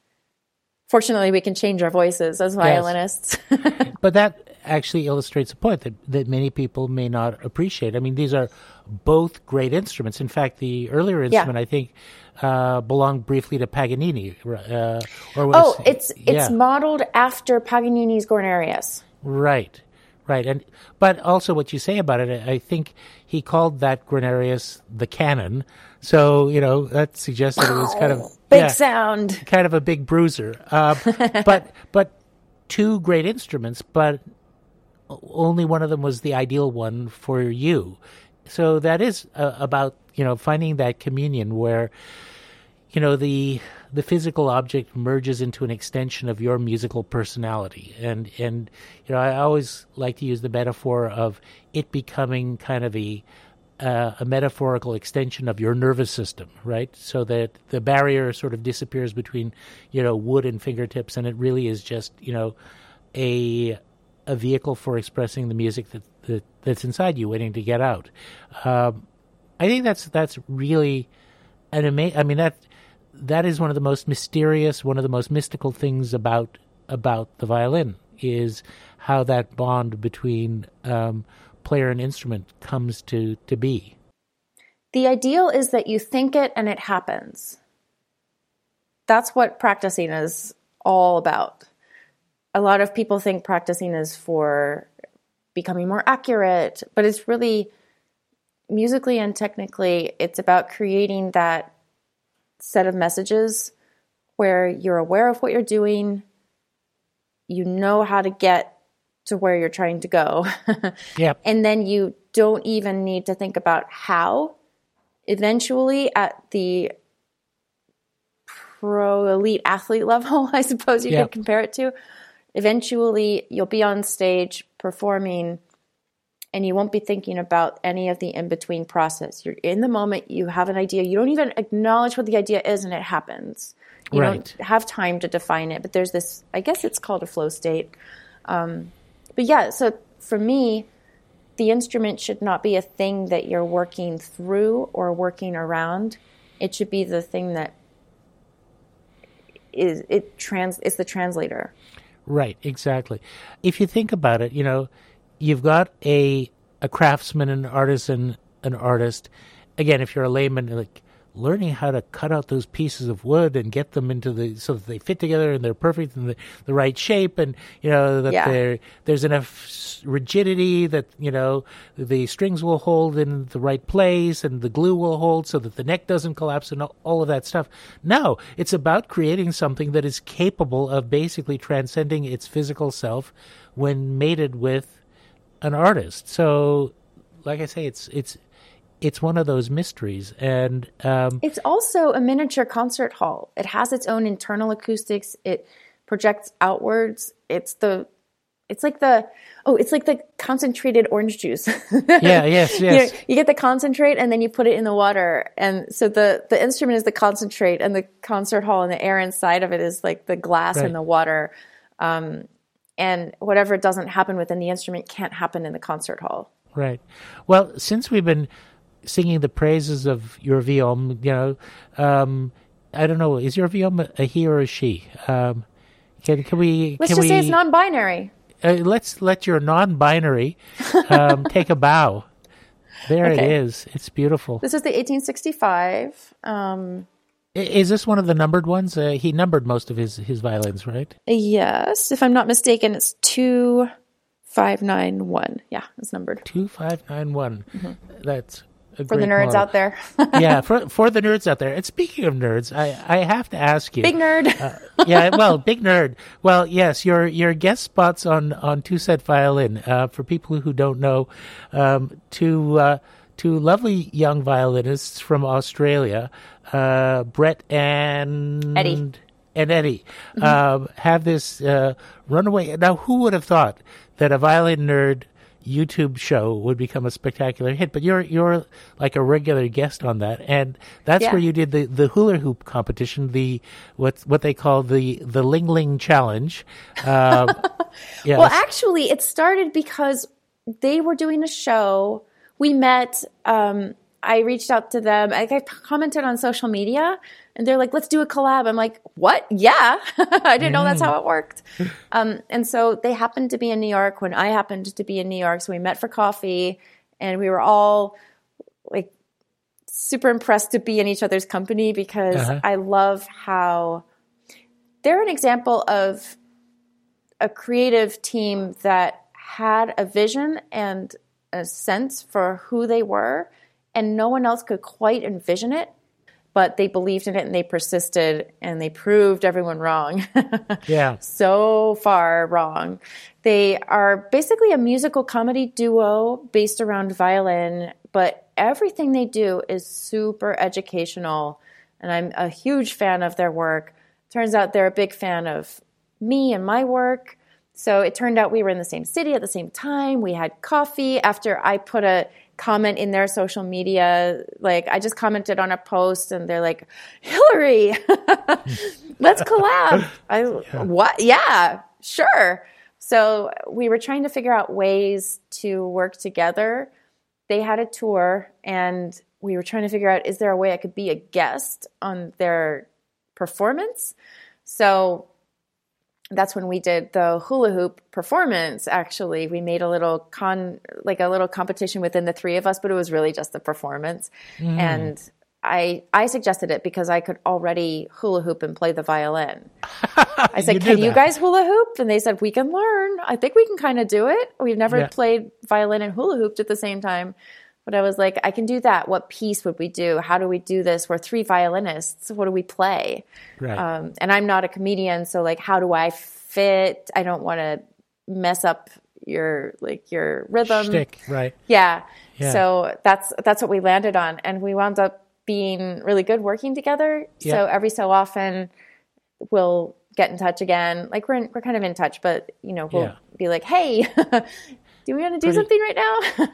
Fortunately, we can change our voices as violinists. Yes. but that actually illustrates a point that, that many people may not appreciate. I mean, these are both great instruments. In fact, the earlier instrument, yeah. I think, uh, belonged briefly to Paganini. Uh, or was, oh, it's yeah. it's modeled after Paganini's Guarnerius. Right. Right, and but also what you say about it, I think he called that Guarnerius the cannon. So you know that suggests that it was kind of big yeah, sound, kind of a big bruiser. Uh, but but two great instruments, but only one of them was the ideal one for you. So that is uh, about you know finding that communion where you know the the physical object merges into an extension of your musical personality. And and you know, I always like to use the metaphor of it becoming kind of a uh, a metaphorical extension of your nervous system, right? So that the barrier sort of disappears between, you know, wood and fingertips, and it really is just, you know, a a vehicle for expressing the music that, that that's inside you, waiting to get out. Um, I think that's that's really an amazing. I mean that that is one of the most mysterious, one of the most mystical things about about the violin is how that bond between um, player and instrument comes to to be. The ideal is that you think it and it happens. That's what practicing is all about. A lot of people think practicing is for becoming more accurate, but it's really musically and technically it's about creating that set of messages where you're aware of what you're doing, you know how to get to where you're trying to go. yep. And then you don't even need to think about how. Eventually, at the pro elite athlete level, I suppose you yep. could compare it to, eventually you'll be on stage performing and you won't be thinking about any of the in between process. You're in the moment, you have an idea, you don't even acknowledge what the idea is, and it happens. You Right. don't have time to define it, but there's this, I guess it's called a flow state. Um, but yeah, so for me, the instrument should not be a thing that you're working through or working around. It should be the thing that is it trans it's the translator. Right, exactly. If you think about it, you know, you've got a a craftsman, an artisan, an artist. Again, if you're a layman, like learning how to cut out those pieces of wood and get them into the so that they fit together and they're perfect and the, the right shape, and you know that Yeah. there's enough rigidity that you know the strings will hold in the right place and the glue will hold so that the neck doesn't collapse and all- all of that stuff. No, it's about creating something that is capable of basically transcending its physical self when mated with an artist. So, like I say, it's it's it's one of those mysteries, and um, It's also a miniature concert hall. It has its own internal acoustics. It projects outwards. It's the it's like the oh, it's like the concentrated orange juice. yeah, yes, You, know, yes, you get the concentrate and then you put it in the water and so the the instrument is the concentrate and the concert hall and the air inside of it is like the glass Right. and the water um, and whatever doesn't happen within the instrument can't happen in the concert hall right. Well, since we've been singing the praises of your Vuillaume, you know, um, I don't know, is your Vuillaume a, he or a she? Um, can can we? let's can just we, say it's non-binary uh, let's let your non-binary um, take a bow. There it Okay. is. It's beautiful. this is the 1865 um, Is this one of the numbered ones? Uh, he numbered most of his his violins, right? yes if i'm not mistaken it's 2591 yeah it's numbered Two five nine one. That's a Mm-hmm. for the nerds out there yeah, for for the nerds out there. And speaking of nerds, I I have to ask you. big nerd yeah, well, big nerd. Well, yes, your your guest spots on on TwoSet Violin. Uh, for people who don't know, um, two uh, two lovely young violinists from Australia, uh, Brett and Eddy. and Eddy, um, have this uh, runaway. Now, who would have thought that a violin nerd? YouTube show would become a spectacular hit, but you're you're like a regular guest on that, and that's Yeah. where you did the, the hula hoop competition, the what what they call the the Ling Ling Challenge. Yeah, Well, actually, it started because they were doing a show. We met. Um, I reached out to them. I, I commented on social media, and they're like, "Let's do a collab." I'm like, "What? Yeah!" I didn't know that's how it worked. Um, and so they happened to be in New York when I happened to be in New York. So we met for coffee, and we were all like super impressed to be in each other's company because Uh-huh. I love how they're an example of a creative team that had a vision and a sense for who they were, and no one else could quite envision it. But they believed in it and they persisted and they proved everyone wrong. yeah, so far wrong. They are basically a musical comedy duo based around violin, but everything they do is super educational. And I'm a huge fan of their work. Turns out they're a big fan of me and my work. So it turned out we were in the same city at the same time. We had coffee after I put a comment in their social media. Like I just commented on a post and they're like, Hilary, let's collab. I, what? Yeah, sure. So we were trying to figure out ways to work together. They had a tour and we were trying to figure out is there a way I could be a guest on their performance? So that's when we did the hula hoop performance actually. We made a little con like a little competition within the three of us but it was really just the performance. Mm. And i i suggested it because i could already hula hoop and play the violin. I said You can you guys hula hoop? And they said we can learn. I think we can kind of do it. We've never Yeah. played violin and hula hooped at the same time but I was like, I can do that. What piece would we do? How do we do this? We're three violinists. What do we play? right. um, and I'm not a comedian, so like, how do I fit? I don't want to mess up your like your rhythm. Shtick, right? Yeah. Yeah. So that's that's what we landed on, and we wound up being really good working together. Yeah. So every so often, we'll get in touch again. Like we're in, we're kind of in touch, but you know, we'll Yeah. be like, hey. Do we want to do something right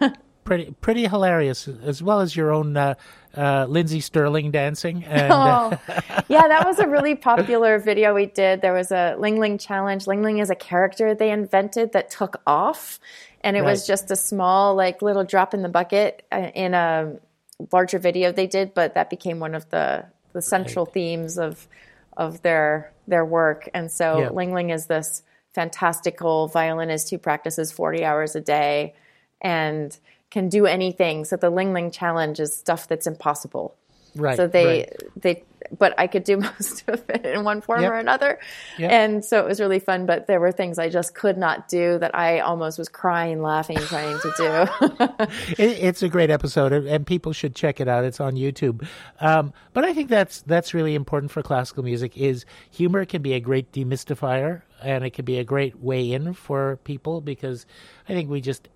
now? pretty pretty hilarious, as well as your own uh, uh, Lindsey Stirling dancing. And, uh, oh, yeah, that was a really popular video we did. There was a Ling Ling challenge. Ling Ling is a character they invented that took off, and it right. was just a small, like, little drop in the bucket uh, in a larger video they did. But that became one of the the central right. themes of of their their work. And so yeah. Ling Ling is this fantastical violinist who practices 40 hours a day and can do anything. So the Ling Ling challenge is stuff that's impossible. Right. So they right. they but I could do most of it in one form yep. or another. Yep. And so it was really fun, but there were things I just could not do that I almost was crying laughing trying to do. it, it's a great episode and people should check it out. It's on YouTube. Um, but I think that's that's really important for classical music is humor can be a great demystifier and it can be a great way in for people because I think we just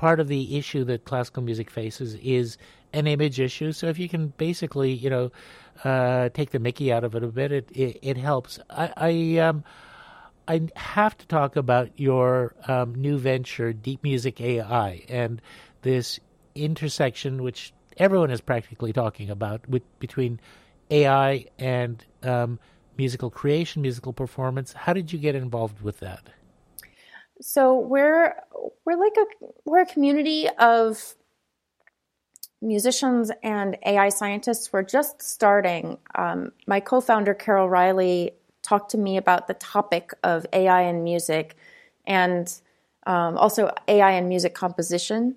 part of the issue that classical music faces is an image issue. So if you can basically, you know, uh, take the Mickey out of it a bit, it it, it helps. I I, um, I have to talk about your um, new venture, Deep Music AI, and this intersection which everyone is practically talking about with, between AI and um, musical creation, musical performance. How did you get involved with that? So we're we're like a we're a community of musicians and AI scientists. We're just starting. Um, my co-founder Carol Reiley talked to me about the topic of AI and music, and um, also AI and music composition.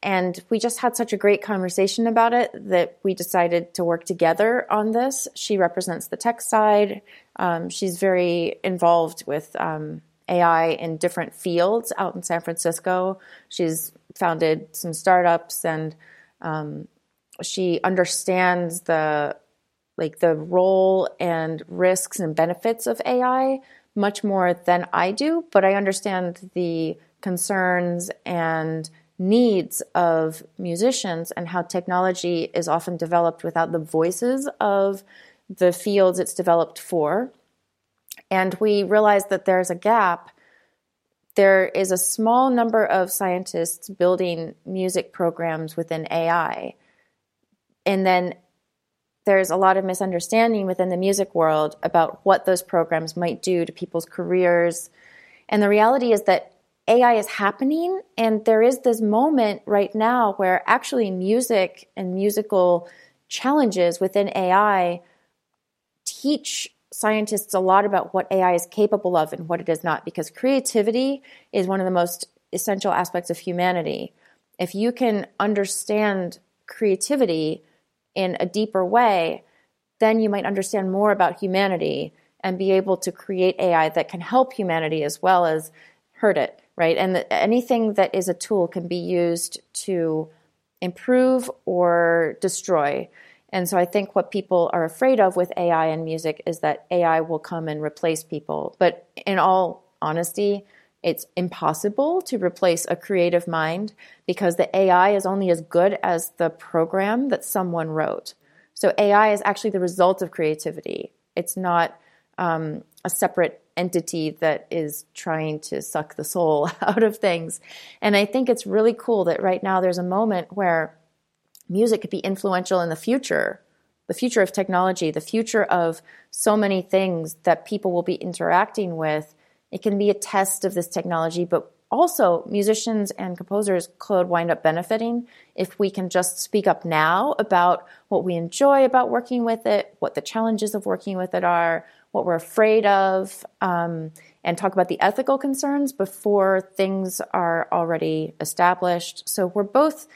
And we just had such a great conversation about it that we decided to work together on this. She represents the tech side. Um, she's very involved with um, AI in different fields out in San Francisco. She's founded some startups and um, she understands the like the role and risks and benefits of AI much more than I do, but I understand the concerns and needs of musicians and how technology is often developed without the voices of the fields it's developed for. And we realized that there's a gap. There is a small number of scientists building music programs within AI. And then there's a lot of misunderstanding within the music world about what those programs might do to people's careers. And the reality is that AI is happening, and there is this moment right now where actually music and musical challenges within AI teach scientists a lot about what AI is capable of and what it is not, because creativity is one of the most essential aspects of humanity. If you can understand creativity in a deeper way, then you might understand more about humanity and be able to create AI that can help humanity as well as hurt it, right? And the, anything that is a tool can be used to improve or destroy. And so I think what people are afraid of with AI and music is that AI will come and replace people. But in all honesty, it's impossible to replace a creative mind because the AI is only as good as the program that someone wrote. So AI is actually the result of creativity. It's not um, a separate entity that is trying to suck the soul out of things. And I think it's really cool that right now there's a moment where music could be influential in the future the future of technology, the future of so many things that people will be interacting with. It can be a test of this technology, but also musicians and composers could wind up benefiting if we can just speak up now about what we enjoy about working with it, what the challenges of working with it are, what we're afraid of, um, and talk about the ethical concerns before things are already established. So we're both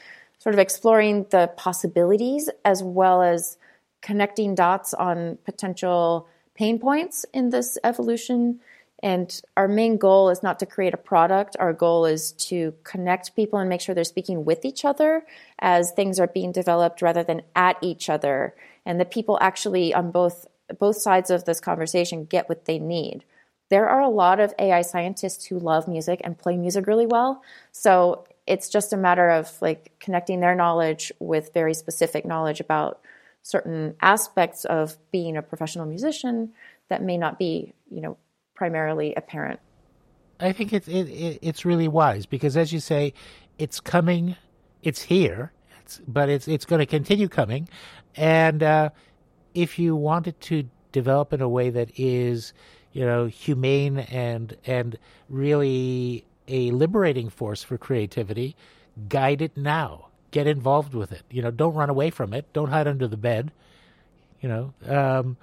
sort of exploring the possibilities as well as connecting dots on potential pain points in this evolution. And our main goal is not to create a product. Our goal is to connect people and make sure they're speaking with each other as things are being developed rather than at each other. And the people actually on both both sides of this conversation get what they need. There are a lot of AI scientists who love music and play music really well. So it's just a matter of like connecting their knowledge with very specific knowledge about certain aspects of being a professional musician that may not be, you know, primarily apparent. I think it's it, it, it's really wise because, as you say, it's coming, it's here, it's, but it's it's going to continue coming, and uh, if you want it to develop in a way that is, you know, humane and and really a liberating force for creativity, guide it now. Get involved with it. You know, don't run away from it. Don't hide under the bed. You know. Um,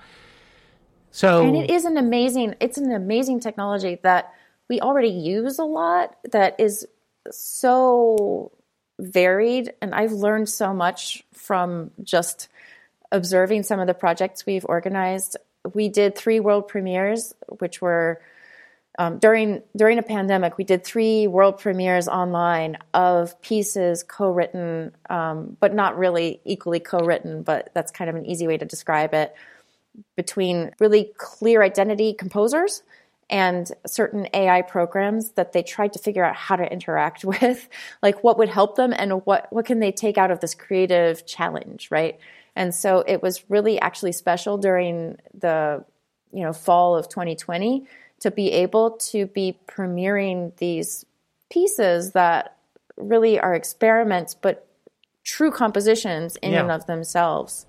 so and it is an amazing. It's an amazing technology that we already use a lot. That is so varied, and I've learned so much from just observing some of the projects we've organized. We did three world premieres, which were um, during during a pandemic. We did three world premieres online of pieces co-written, um, but not really equally co-written. But that's kind of an easy way to describe it between really clear identity composers and certain AI programs that they tried to figure out how to interact with, like what would help them and what what can they take out of this creative challenge, right? And so it was really actually special during the you know fall of 2020 to be able to be premiering these pieces that really are experiments but true compositions in yeah. and of themselves.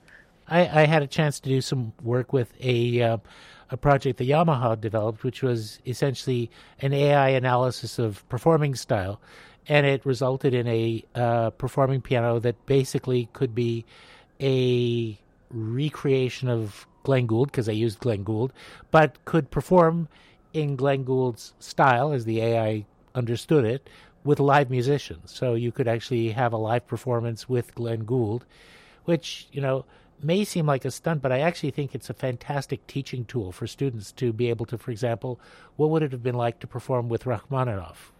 I, I, had a chance to do some work with a uh, a project that Yamaha developed, which was essentially an AI analysis of performing style, and it resulted in a uh, performing piano that basically could be a recreation of Glenn Gould because I used Glenn Gould, but could perform in Glenn Gould's style as the AI understood it with live musicians. So you could actually have a live performance with Glenn Gould, which, you know, may seem like a stunt, but I actually think it's a fantastic teaching tool for students to be able to, for example, what would it have been like to perform with Rachmaninoff?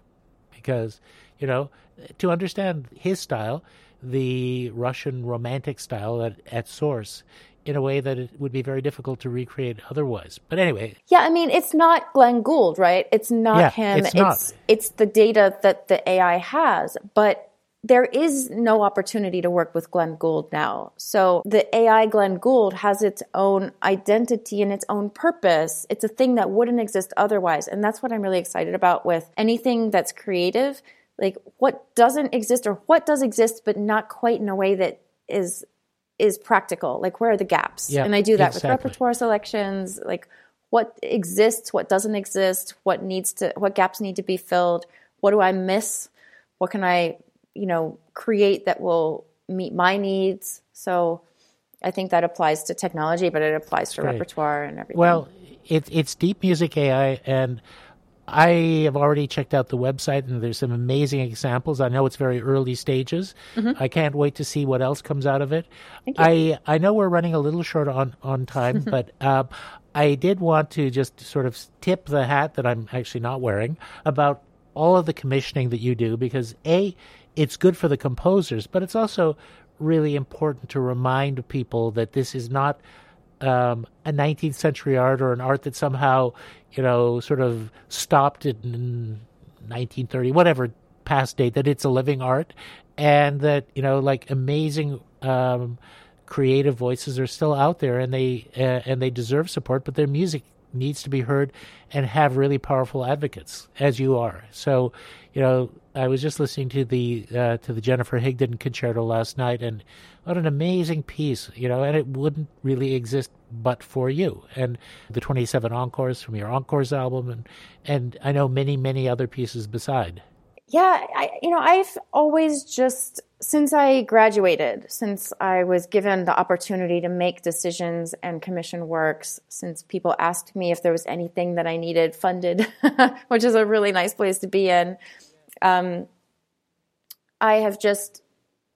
Because, you know, to understand his style, the Russian romantic style at, at source in a way that it would be very difficult to recreate otherwise. But anyway. Yeah, I mean, it's not Glenn Gould, right? It's not yeah, him. It's, not. it's it's the data that the AI has, but there is no opportunity to work with Glenn Gould now. So the AI Glenn Gould has its own identity and its own purpose. It's a thing that wouldn't exist otherwise. And that's what I'm really excited about with anything that's creative like what doesn't exist or what does exist but not quite in a way that is is practical. Like where are the gaps? Yeah, and i do that exactly. with repertoire selections. Like what exists what doesn't exist what needs to what gaps need to be filled? What do i miss? What can i you know create that will meet my needs? So i think that applies to technology but it applies to repertoire and everything. Well it, it's deep music ai and I have already checked out the website and there's some amazing examples. I know it's very early stages. Mm-hmm. I can't wait to see what else comes out of it. I I know we're running a little short on on time, but um, I did want to just sort of tip the hat that I'm actually not wearing about all of the commissioning that you do because a it's good for the composers, but it's also really important to remind people that this is not um, a 19th century art or an art that somehow, you know, sort of stopped in 1930, whatever past date, that it's a living art and that, you know, like amazing um, creative voices are still out there and they uh, and they deserve support, but their music needs to be heard and have really powerful advocates as you are. So, you know, I was just listening to the uh, to the Jennifer Higdon concerto last night, and what an amazing piece, you know, and it wouldn't really exist but for you and the 27 encores from your encores album, and and I know many many other pieces beside. Yeah, I, you know, I've always just since I graduated, since I was given the opportunity to make decisions and commission works, since people asked me if there was anything that I needed funded, which is a really nice place to be in um, I have just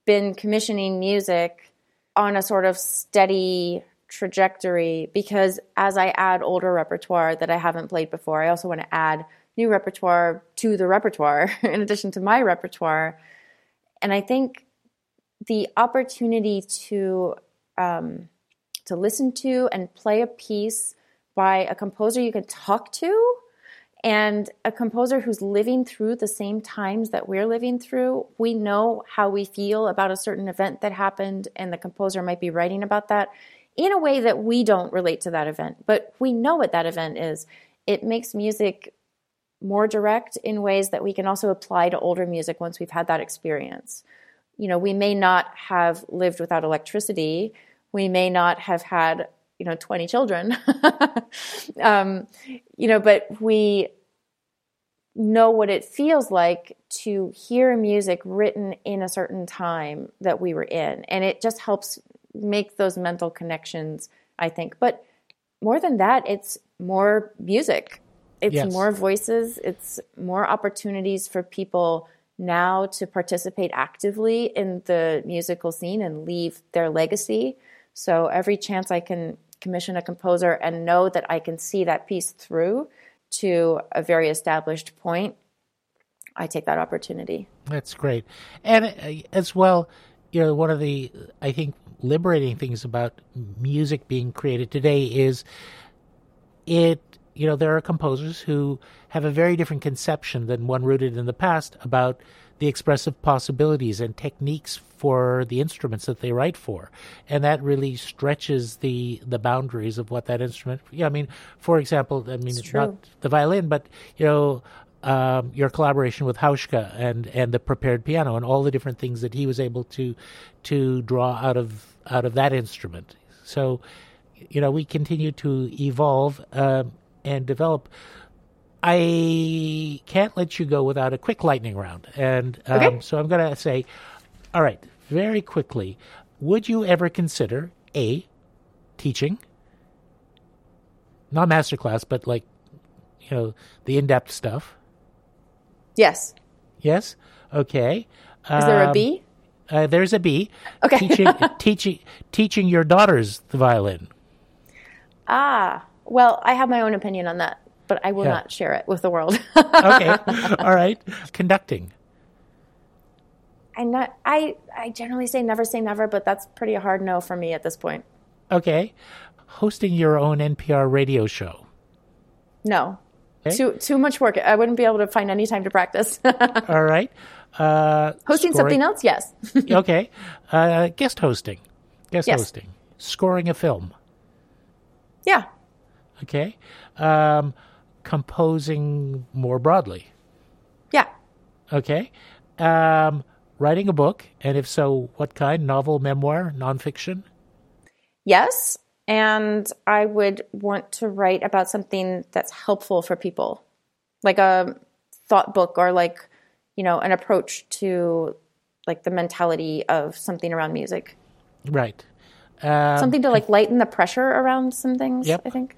been commissioning music on a sort of steady trajectory because as I add older repertoire that I haven't played before, I also want to add new repertoire to the repertoire in addition to my repertoire. And I think the opportunity to um, to listen to and play a piece by a composer you can talk to and a composer who's living through the same times that we're living through, we know how we feel about a certain event that happened, and the composer might be writing about that in a way that we don't relate to that event, but we know what that event is. It makes music more direct in ways that we can also apply to older music once we've had that experience. You know, we may not have lived without electricity. We may not have had, you know, 20 children. um, you know, but we know what it feels like to hear music written in a certain time that we were in. And it just helps make those mental connections, I think. But more than that, it's more music. It's yes. more voices. It's more opportunities for people now to participate actively in the musical scene and leave their legacy. So every chance I can commission a composer and know that I can see that piece through to a very established point, I take that opportunity. That's great. And uh, as well, you know, one of the, I think, liberating things about music being created today is it, you know, there are composers who have a very different conception than one rooted in the past about the expressive possibilities and techniques for the instruments that they write for, and that really stretches the the boundaries of what that instrument. Yeah, I mean, for example, I mean, it's, it's not the violin, but you know. Um, your collaboration with Hauschka and, and the prepared piano and all the different things that he was able to to draw out of out of that instrument. So, you know, we continue to evolve uh, and develop I can't let you go without a quick lightning round. And um, okay. so I'm going to say, all right, very quickly, would you ever consider A, teaching? Not masterclass, but like, you know, the in depth stuff? Yes. Yes? Okay. Is um, there a B? Um, uh, there's a B. Okay. Teaching, teaching, teaching your daughters the violin. Ah, well, I have my own opinion on that but I will yeah. not share it with the world. okay. All right. Conducting. I not I I generally say never say never, but that's pretty a hard no for me at this point. Okay. Hosting your own NPR radio show. No. Okay. Too too much work. I wouldn't be able to find any time to practice. All right. Uh, hosting scoring. something else? Yes. okay. Uh, guest hosting. Guest yes. hosting. Scoring a film. Yeah. Okay. Um, composing more broadly? Yeah. Okay. Um, writing a book, and if so, what kind? Novel, memoir, nonfiction? Yes. And I would want to write about something that's helpful for people, like a thought book or like, you know, an approach to like the mentality of something around music. Right. Um, something to like lighten the pressure around some things, yep. I think.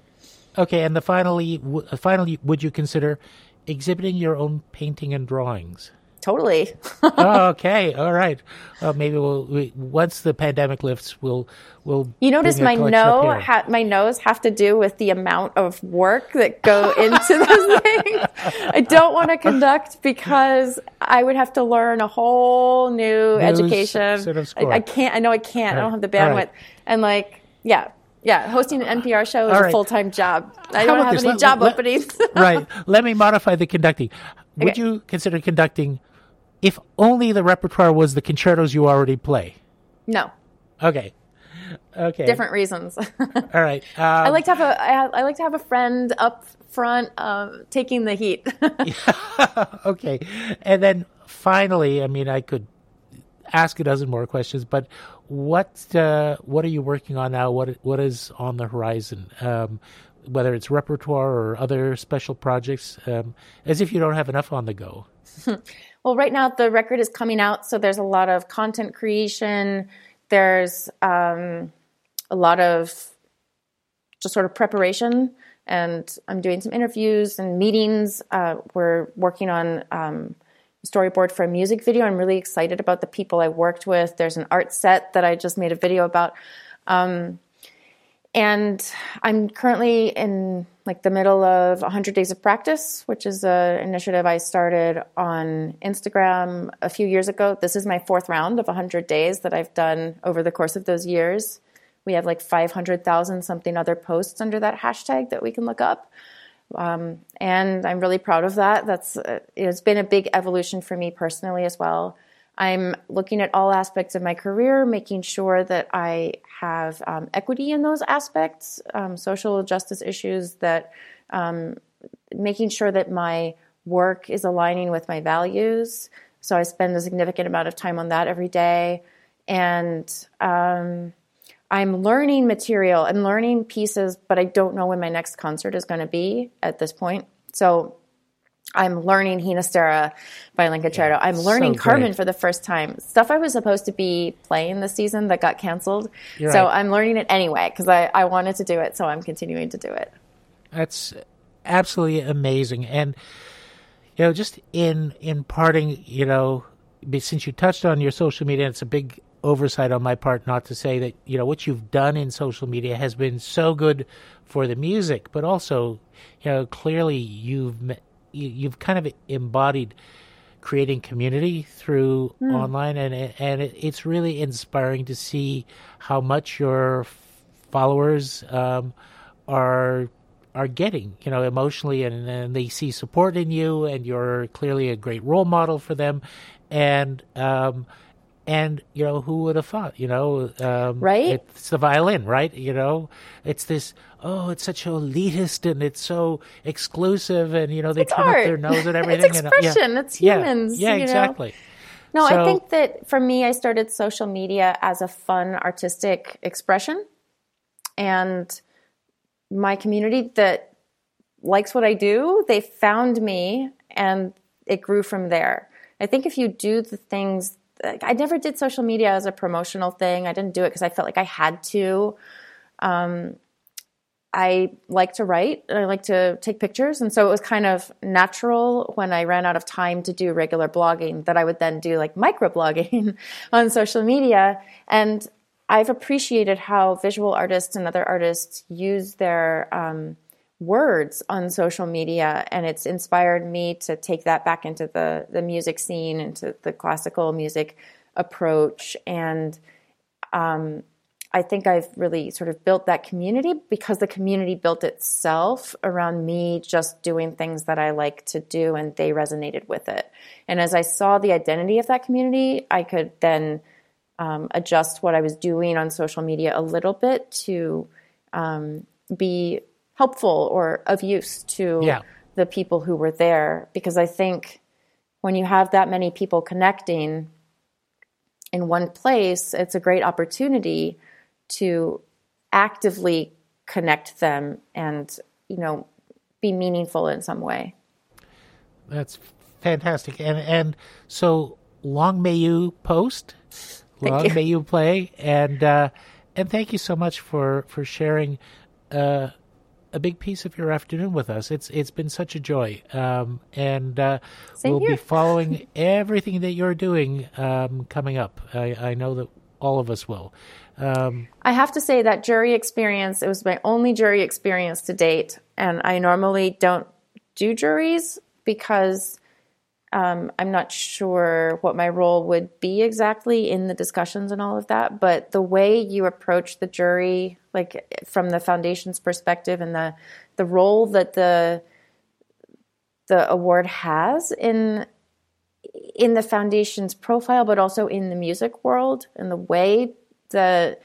Okay, and the finally, w- uh, finally, would you consider exhibiting your own painting and drawings? Totally. oh, okay, all right. Well, maybe we'll we, once the pandemic lifts, we'll we'll. You notice my no ha- my nose have to do with the amount of work that go into this thing. I don't want to conduct because I would have to learn a whole new education. Sort of I, I, can't. I know I can't. Right. I don't have the bandwidth. Right. And like, yeah, yeah, hosting an NPR show is right. a full time job. I How don't have this? any let, job let, openings. right. Let me modify the conducting. Would okay. you consider conducting if only the repertoire was the concertos you already play? No. Okay. Okay. Different reasons. All right. Um, I like to have a I, I, like to have a friend up front uh, taking the heat. okay. And then finally, I mean, I could ask a dozen more questions, but what uh, what are you working on now? What what is on the horizon? Um, whether it's repertoire or other special projects, um, as if you don't have enough on the go. well, right now the record is coming out, so there's a lot of content creation. There's um, a lot of just sort of preparation, and I'm doing some interviews and meetings. Uh, we're working on um, storyboard for a music video. I'm really excited about the people I worked with. There's an art set that I just made a video about. Um, and I'm currently in like the middle of 100 days of practice, which is an initiative I started on Instagram a few years ago. This is my fourth round of 100 days that I've done over the course of those years. We have like 500,000 something other posts under that hashtag that we can look up. Um, and I'm really proud of that. That's uh, it's been a big evolution for me personally as well. I'm looking at all aspects of my career, making sure that I have um, equity in those aspects, um, social justice issues, that um, making sure that my work is aligning with my values. So I spend a significant amount of time on that every day. And um, I'm learning material and learning pieces, but I don't know when my next concert is going to be at this point. So I'm learning Ginastera Violin Concerto. I'm learning so Carmen for the first time. Stuff I was supposed to be playing this season that got canceled. You're so right. I'm learning it anyway because I, I wanted to do it. So I'm continuing to do it. That's absolutely amazing. And, you know, just in, in parting, you know, since you touched on your social media, it's a big oversight on my part not to say that, you know, what you've done in social media has been so good for the music, but also, you know, clearly you've met, you've kind of embodied creating community through mm. online, and and it's really inspiring to see how much your followers um, are are getting, you know, emotionally, and, and they see support in you, and you're clearly a great role model for them, and um, and you know who would have thought you know um, right? it's the violin right? You know it's this oh it's such elitist and it's so exclusive and you know they it's turn art. up their nose and everything it's expression and, yeah, it's humans yeah, yeah exactly. Know? no so, i think that for me i started social media as a fun artistic expression. And my community that likes what i do they found me and it grew from there. I think if you do the things I never did social media as a promotional thing. I didn't do it because I felt like I had to. Um, I like to write I like to take pictures. And so it was kind of natural when I ran out of time to do regular blogging that I would then do like microblogging on social media. And I've appreciated how visual artists and other artists use their um, words on social media and it's inspired me to take that back into the the music scene into the classical music approach and um, I think I've really sort of built that community because the community built itself around me just doing things that I like to do and they resonated with it. And as I saw the identity of that community, I could then um, adjust what I was doing on social media a little bit to um, be helpful or of use to yeah. the people who were there because I think when you have that many people connecting in one place, it's a great opportunity to actively connect them and, you know, be meaningful in some way. That's fantastic. And and so long may you post, long you. may you play, and uh, and thank you so much for for sharing uh, a big piece of your afternoon with us. It's it's been such a joy, um, and uh, we'll here. be following everything that you're doing um, coming up. I, I, know that all of us will. Um, I have to say that jury experience. It was my only jury experience to date, and I normally don't do juries because um, I'm not sure what my role would be exactly in the discussions and all of that, but the way you approach the jury, like from the foundation's perspective, and the the role that the the award has in in the foundation's profile, but also in the music world, and the way the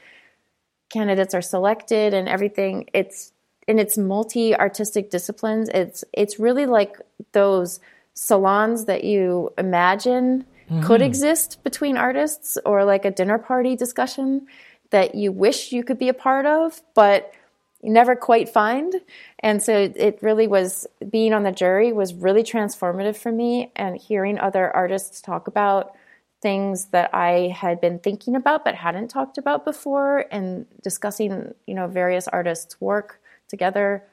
candidates are selected and everything. It's in its multi artistic disciplines. It's it's really like those salons that you imagine mm-hmm. could exist between artists or like a dinner party discussion that you wish you could be a part of, but you never quite find. And so it really was being on the jury was really transformative for me and hearing other artists talk about things that I had been thinking about but hadn't talked about before and discussing, you know, various artists' work together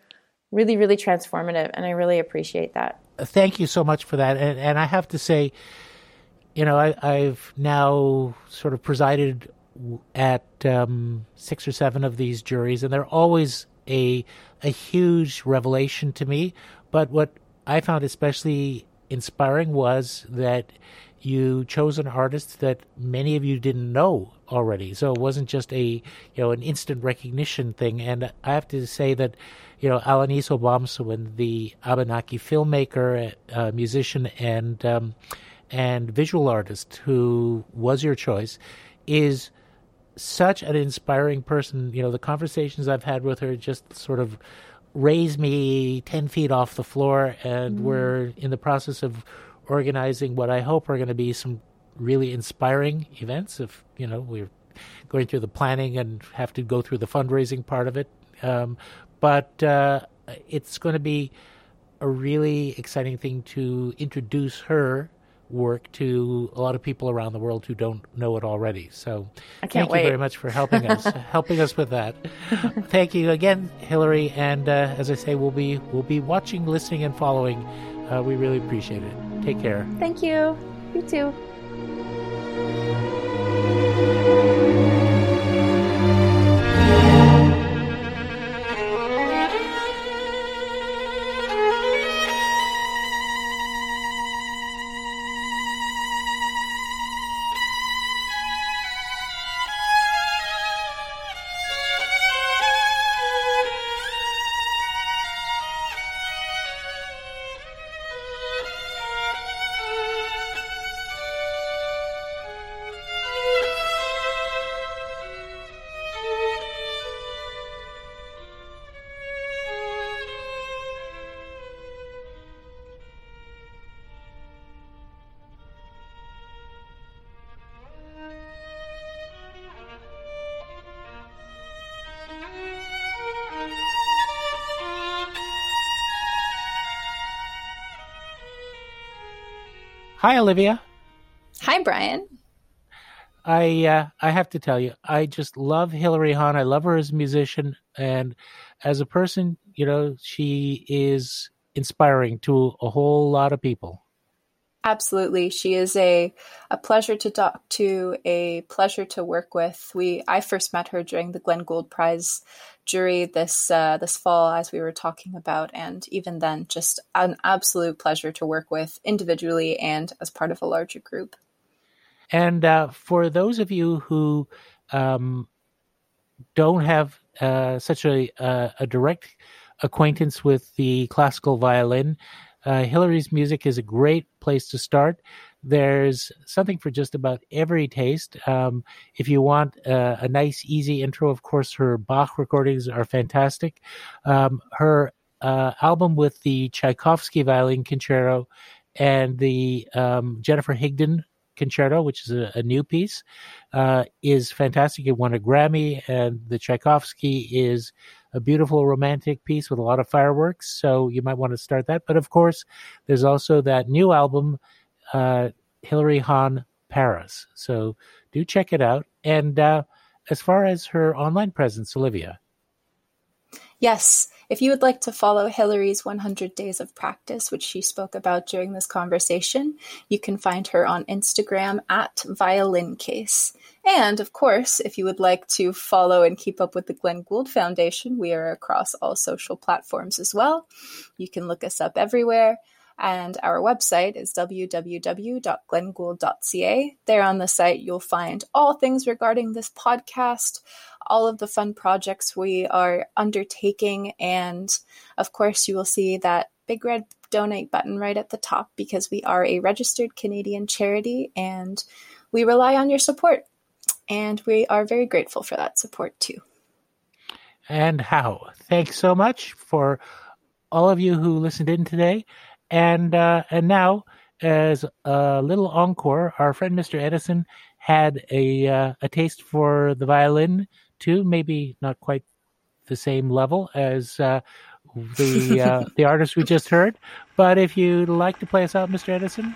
really really transformative and I really appreciate that thank you so much for that. And, and I have to say, you know, I, have now sort of presided at um, six or seven of these juries, and they're always a a huge revelation to me. But what I found especially inspiring was that you chose an artist that many of you didn't know already. So it wasn't just a you know an instant recognition thing. And I have to say that you know Alanis Obomsawin, the Abenaki filmmaker, uh, musician, and um, and visual artist who was your choice, is such an inspiring person. You know the conversations I've had with her just sort of raise me 10 feet off the floor. And Mm. we're in the process of organizing what I hope are going to be some really inspiring events. If, you know, we're going through the planning and have to go through the fundraising part of it. Um, but uh, it's going to be a really exciting thing to introduce her work to a lot of people around the world who don't know it already. So thank wait. you very much for helping us helping us with that. thank you again, Hilary. And uh, as I say, we'll be we'll be watching, listening, and following. Uh, we really appreciate it. Take care. Thank you. You too. thank you Hi, Olivia. Hi, Brian. I uh, I have to tell you, I just love Hilary Hahn. I love her as a musician, and as a person, you know, she is inspiring to a whole lot of people. Absolutely. She is a, a pleasure to talk to, a pleasure to work with. We I first met her during the Glenn Gould Prize jury this uh, this fall, as we were talking about, and even then, just an absolute pleasure to work with individually and as part of a larger group. And uh, for those of you who um, don't have uh, such a, uh, a direct acquaintance with the classical violin, uh, Hilary's music is a great place to start. There's something for just about every taste. Um, if you want uh, a nice, easy intro, of course, her Bach recordings are fantastic. Um, her uh, album with the Tchaikovsky Violin Concerto and the um, Jennifer Higdon Concerto, which is a, a new piece, uh, is fantastic. It won a Grammy, and the Tchaikovsky is a beautiful romantic piece with a lot of fireworks. So you might want to start that. But of course, there's also that new album, uh, Hilary Hahn Paris. So do check it out. And uh, as far as her online presence, Olivia. Yes, if you would like to follow Hilary's 100 Days of Practice, which she spoke about during this conversation, you can find her on Instagram at Violin Case. And of course, if you would like to follow and keep up with the Glenn Gould Foundation, we are across all social platforms as well. You can look us up everywhere. And our website is www.glenngould.ca. There on the site, you'll find all things regarding this podcast, all of the fun projects we are undertaking, and of course, you will see that big red donate button right at the top because we are a registered Canadian charity and we rely on your support. And we are very grateful for that support too. And how? Thanks so much for all of you who listened in today. And uh, and now, as a little encore, our friend Mr. Edison had a uh, a taste for the violin too. Maybe not quite the same level as uh, the uh, the artist we just heard. But if you'd like to play us out, Mr. Edison,